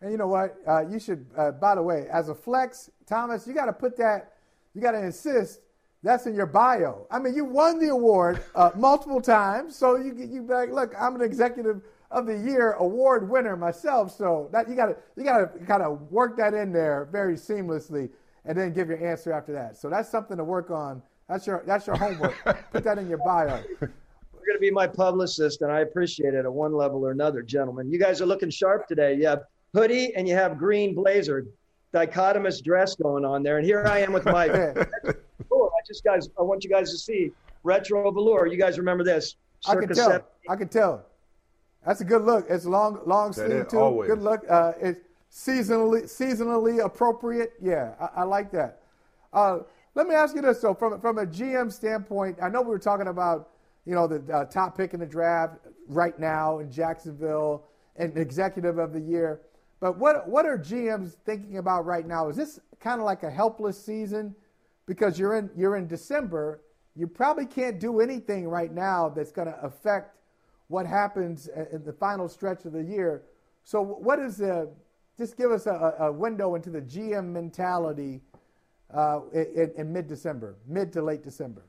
And you know what? Uh, you should, uh, by the way, as a flex, Thomas, you got to put that, you got to insist that's in your bio. I mean, you won the award uh, multiple times, so you you be like, look, I'm an executive of the year award winner myself. So that you got to you got to kind of work that in there very seamlessly, and then give your answer after that. So that's something to work on. That's your that's your homework. put that in your bio. You're going to be my publicist, and I appreciate it at one level or another, gentlemen. You guys are looking sharp today. You have hoodie and you have green blazer, dichotomous dress going on there. And here I am with my velour. I just guys, I want you guys to see retro velour. You guys remember this? I can tell. 70. I can tell. That's a good look. It's long, long sleeve too. always. Good look. Uh, it's seasonally, seasonally appropriate. Yeah, I, I like that. Uh, let me ask you this though, from from a GM standpoint, I know we were talking about you know the uh, top pick in the draft right now in Jacksonville and executive of the year, but what what are GMs thinking about right now? Is this kind of like a helpless season because you're in you're in December? You probably can't do anything right now that's going to affect what happens in the final stretch of the year. So, what is the? Just give us a, a window into the GM mentality uh, in, in mid-December, mid to late December.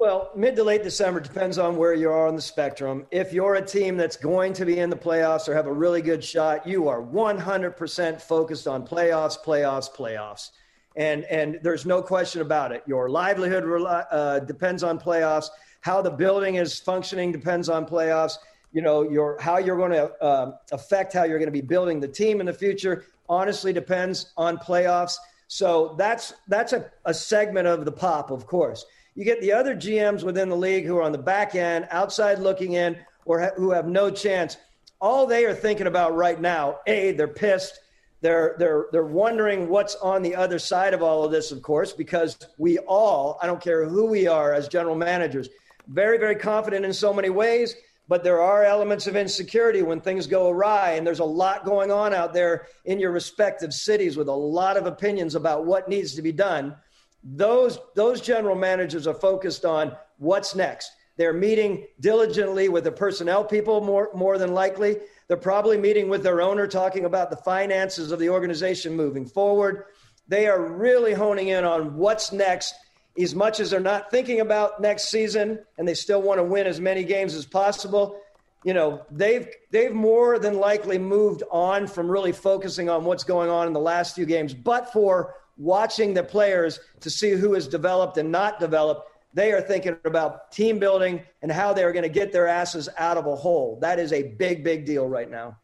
Well, mid to late December depends on where you are on the spectrum. If you're a team that's going to be in the playoffs or have a really good shot, you are 100% focused on playoffs, playoffs, playoffs. And, and there's no question about it. Your livelihood uh, depends on playoffs. How the building is functioning depends on playoffs. You know, your, how you're going to uh, affect how you're going to be building the team in the future honestly depends on playoffs. So that's, that's a, a segment of the pop, of course. You get the other GMs within the league who are on the back end, outside looking in, or ha- who have no chance. All they are thinking about right now, A, they're pissed. They're, they're, they're wondering what's on the other side of all of this, of course, because we all, I don't care who we are as general managers, very, very confident in so many ways, but there are elements of insecurity when things go awry. And there's a lot going on out there in your respective cities with a lot of opinions about what needs to be done those those general managers are focused on what's next. They're meeting diligently with the personnel people more more than likely. They're probably meeting with their owner talking about the finances of the organization moving forward. They are really honing in on what's next as much as they're not thinking about next season and they still want to win as many games as possible. You know, they've they've more than likely moved on from really focusing on what's going on in the last few games, but for watching the players to see who is developed and not developed, They are thinking about team building and how they are going to get their asses out of a hole. That is a big, big deal right now.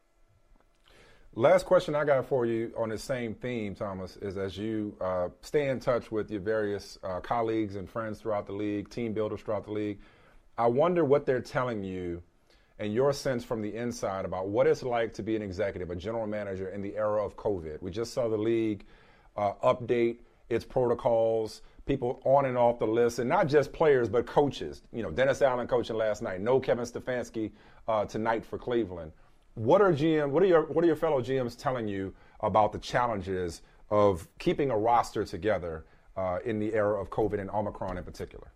Last question I got for you on the same theme, Thomas, is as you uh, stay in touch with your various uh, colleagues and friends throughout the league, team builders throughout the league, I wonder what they're telling you and your sense from the inside about what it's like to be an executive, a general manager in the era of COVID. We just saw the league uh, update its protocols, people on and off the list, and not just players, but coaches. You know, Dennis Allen coaching last night, no Kevin Stefanski uh, tonight for Cleveland. What are GM? What are your What are your fellow GMs telling you about the challenges of keeping a roster together uh, in the era of COVID and Omicron in particular?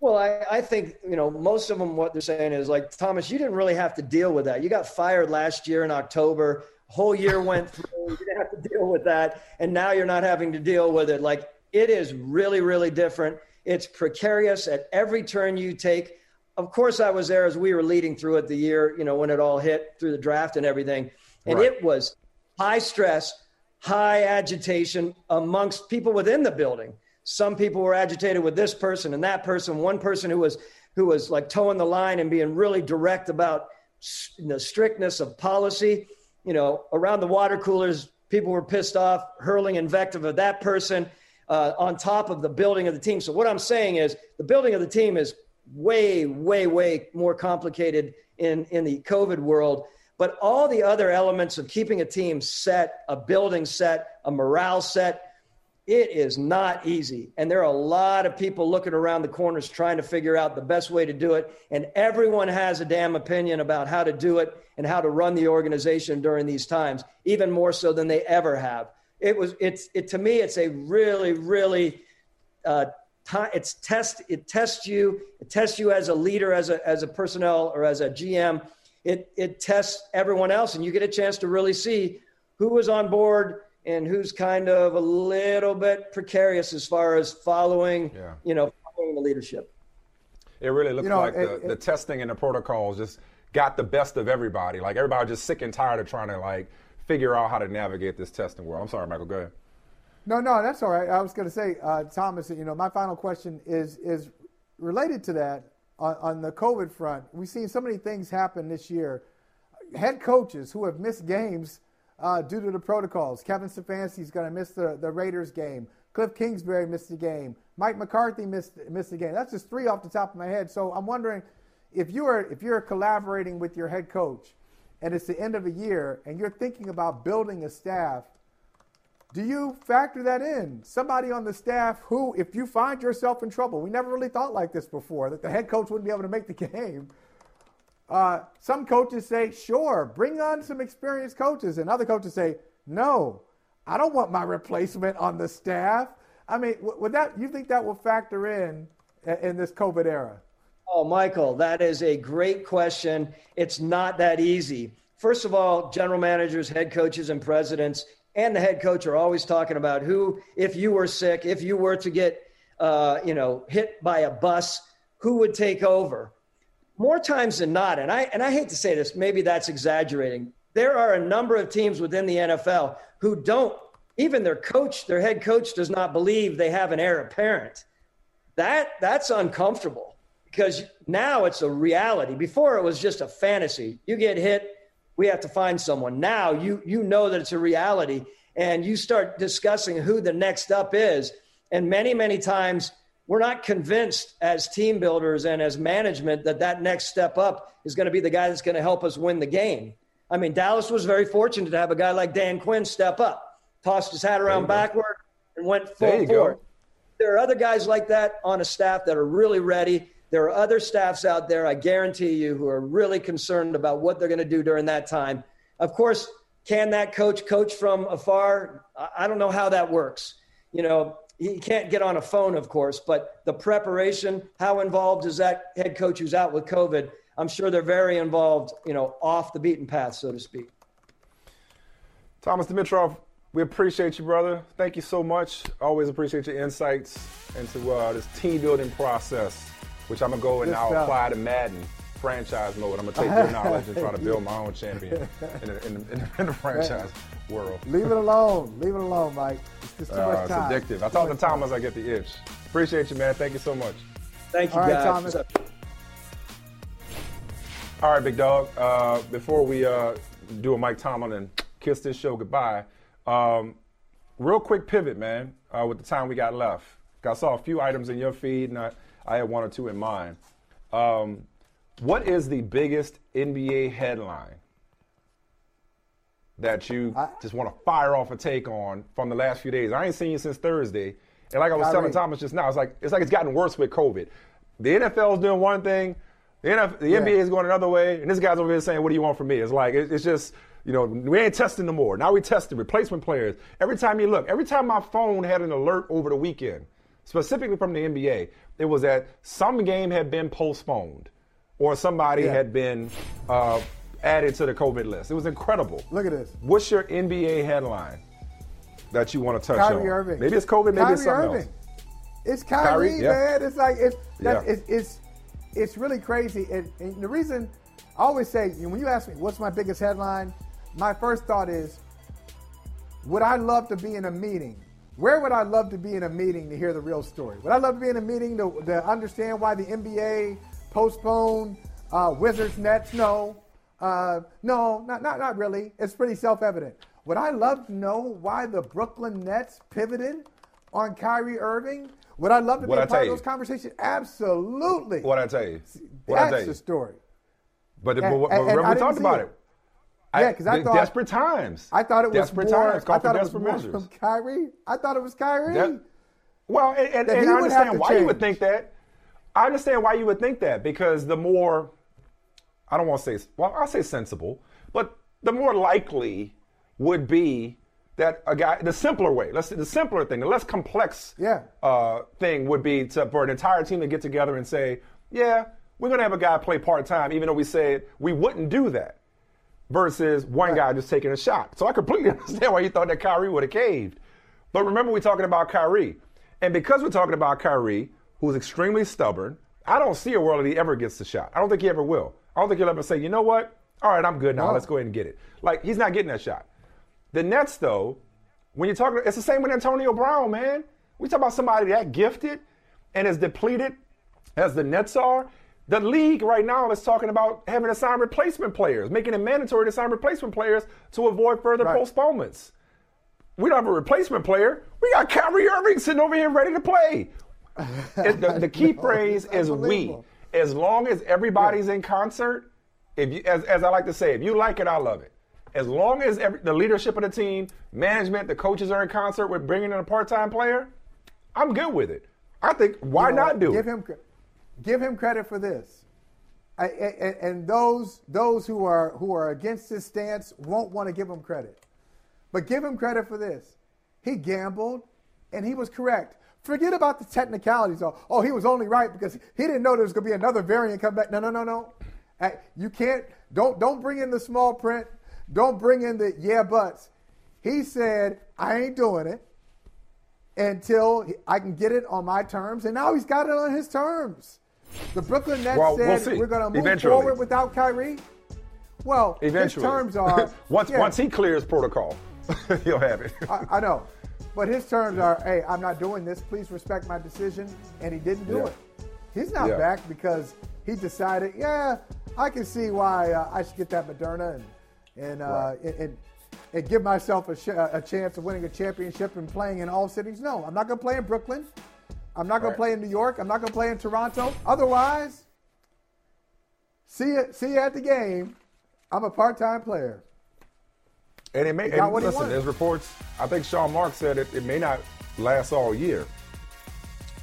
Well, I, I think, you know, most of them, what they're saying is like, Thomas, you didn't really have to deal with that. You got fired last year in October. Whole year went through. You didn't have to deal with that. And now you're not having to deal with it. Like, it is really, really different. It's precarious at every turn you take. Of course, I was there as we were leading through it the year, you know, when it all hit through the draft and everything. And right. it was high stress, high agitation amongst people within the building. Some people were agitated with this person and that person. One person who was who was like toeing the line and being really direct about the strictness of policy. You know, around the water coolers, people were pissed off, hurling invective at that person uh, on top of the building of the team. So what I'm saying is the building of the team is way, way, way more complicated in in the COVID world. But all the other elements of keeping a team set, a building set, a morale set, it is not easy. And there are a lot of people looking around the corners trying to figure out the best way to do it. And everyone has a damn opinion about how to do it and how to run the organization during these times, even more so than they ever have. It was, it's, it, to me, it's a really, really, uh, it's test, it tests you, it tests you as a leader, as a, as a personnel or as a GM. It, it tests everyone else and you get a chance to really see who was on board and who's kind of a little bit precarious as far as following, yeah. you know, following the leadership. It really looks you know, like it, the, it, the testing and the protocols just got the best of everybody. Like everybody just sick and tired of trying to like figure out how to navigate this testing world. I'm sorry, Michael. Go ahead. No, no, that's all right. I was going to say, uh, Thomas. You know, my final question is is related to that on, on the COVID front. We've seen so many things happen this year. Head coaches who have missed games uh, due to the protocols. Kevin Stefanski is going to miss the, the Raiders game. Cliff Kingsbury missed the game. Mike McCarthy missed missed the game. That's just three off the top of my head. So I'm wondering if you are if you're collaborating with your head coach, and it's the end of the year, and you're thinking about building a staff. Do you factor that in? Somebody on the staff who, if you find yourself in trouble, we never really thought like this before, that the head coach wouldn't be able to make the game. Uh, some coaches say, sure, bring on some experienced coaches. And other coaches say, no, I don't want my replacement on the staff. I mean, would that you think that will factor in in this COVID era? Oh, Michael, that is a great question. It's not that easy. First of all, general managers, head coaches, and presidents, and the head coach are always talking about who, if you were sick, if you were to get, uh, you know, hit by a bus, who would take over? more times than not, and I and I hate to say this, maybe that's exaggerating. There are a number of teams within the NFL who don't even their coach, their head coach does not believe they have an heir apparent. That that's uncomfortable because now it's a reality. Before it was just a fantasy. You get hit, we have to find someone. Now you you know that it's a reality and you start discussing who the next up is. And many, many times we're not convinced as team builders and as management that that next step up is going to be the guy that's going to help us win the game. I mean, Dallas was very fortunate to have a guy like Dan Quinn step up, tossed his hat around backward, and went full forward. There are other guys like that on a staff that are really ready. There are other staffs out there, I guarantee you, who are really concerned about what they're going to do during that time. Of course, can that coach coach from afar? I don't know how that works. You know, he can't get on a phone, of course, but the preparation, how involved is that head coach who's out with COVID? I'm sure they're very involved, you know, off the beaten path, so to speak. Thomas Dimitroff, we appreciate you, brother. Thank you so much. Always appreciate your insights into uh, this team building process, which I'm gonna go and now apply to Madden franchise mode. I'm gonna take your knowledge and try to build my own champion in the, in the, in the, in the franchise world. Leave it alone. Leave it alone, Mike. It's just too uh, much time. It's addictive. I talk to Thomas, I get the itch. Appreciate you, man. Thank you so much. Thank you, All right, guys. Thomas. All right, big dog. Uh, before we uh, do a Mike Tomlin and kiss this show goodbye, um, real quick pivot, man. Uh, with the time we got left, I saw a few items in your feed, and I, I had one or two in mind. Um, what is the biggest NBA headline that you just want to fire off a take on from the last few days? I ain't seen you since Thursday, and like I was telling Thomas just now, it's like it's like it's gotten worse with COVID. The NFL is doing one thing, the, NF, the Yeah. NBA is going another way, and this guy's over here saying, "What do you want from me?" It's like it, it's just you know we ain't testing no more. Now we testing replacement players. Every time you look, every time my phone had an alert over the weekend, specifically from the NBA, it was that some game had been postponed or somebody Yeah. had been uh, added to the COVID list. It was incredible. Look at this. What's your NBA headline that you want to touch on? Kyrie Irving. Maybe it's COVID. Maybe Kyrie it's something Irving. else. It's Kyrie, Kyrie, yeah. man. It's like it's that's, Yeah. it's, it's it's really crazy. And, and the reason I always say when you ask me what's my biggest headline, my first thought is, would I love to be in a meeting? Where would I love to be in a meeting to hear the real story? Would I love to be in a meeting to, to understand why the NBA postponed uh, Wizards Nets? No, uh, no, not, not not really. It's pretty self-evident. Would I love to know why the Brooklyn Nets pivoted on Kyrie Irving? Would I love to be What'd a I part of you? those conversations? Absolutely. What I tell you? What I tell you? the story. But, And- but, but and- and remember I we talked about it. it. Yeah, because I the thought desperate times. I thought it was desperate more. times. I thought it was more measures. from Kyrie. I thought it was Kyrie. That- Well, and, and, and I understand why you would think that. I understand why you would think that because the more, I don't want to say, well, I'll say sensible, but the more likely would be that a guy, the simpler way, let's the simpler thing, the less complex Yeah. uh, thing would be to, for an entire team to get together and say, yeah, we're going to have a guy play part time, even though we said we wouldn't do that, versus one guy just taking a shot. So I completely understand why you thought that Kyrie would have caved. But remember, we're talking about Kyrie. And because we're talking about Kyrie, who's extremely stubborn, I don't see a world that he ever gets the shot. I don't think he ever will. I don't think he'll ever say, you know what? All right, I'm good now. No. Let's go ahead and get it. Like, he's not getting that shot. The Nets, though, when you're talking, it's the same with Antonio Brown, man. We talk about somebody that gifted and as depleted as the Nets are. The league right now is talking about having to sign replacement players, making it mandatory to sign replacement players to avoid further Right. postponements. We don't have a replacement player. We got Kyrie Irving sitting over here ready to play. The, the key phrase is we. As long as everybody's in concert, if you, as, as I like to say, if you like it, I love it. As long as every, the leadership of the team, management, the coaches are in concert with bringing in a part-time player, I'm good with it. I think why You know, not do give it? him give him credit for this. I, and, and those those who are who are against his stance won't want to give him credit. But give him credit for this. He gambled and he was correct. Forget about the technicalities. Oh, oh he was only right because he didn't know there was going to be another variant come back. No, no, no, no. You can't don't don't bring in the small print. Don't bring in the yeah buts. He said, I ain't doing it until I can get it on my terms. And now he's got it on his terms. The Brooklyn Nets Well, we'll said we're going to move Eventually. forward without Kyrie. Well, Eventually, his terms are once yeah, once he clears protocol, he'll have it. I, I know, but his terms are, hey, I'm not doing this. Please respect my decision, and he didn't do Yeah. it. He's not Yeah. back because he decided, yeah, I can see why uh, I should get that Moderna and and, uh, and, and and give myself a, sh- a chance of winning a championship and playing in all cities. No, I'm not going to play in Brooklyn. I'm not going Right. to play in New York. I'm not going to play in Toronto. Otherwise, see you, see you at the game. I'm a part-time player. And it may, and what listen, there's reports, I think Sean Marks said it, it may not last all year,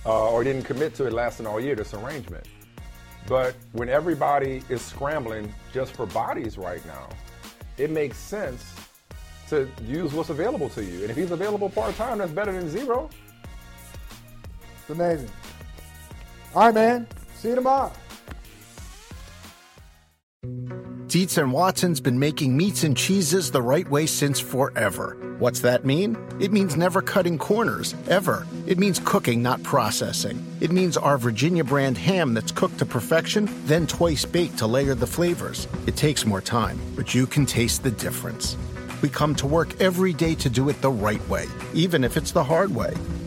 uh, or didn't commit to it lasting all year, this arrangement. But when everybody is scrambling just for bodies right now, it makes sense to use what's available to you. And if he's available part time, that's better than zero. Amazing. All right, man. See you tomorrow. Dietz and Watson's been making meats and cheeses the right way since forever. What's that mean? It means never cutting corners, ever. It means cooking, not processing. It means our Virginia brand ham that's cooked to perfection, then twice baked to layer the flavors. It takes more time, but you can taste the difference. We come to work every day to do it the right way, even if it's the hard way.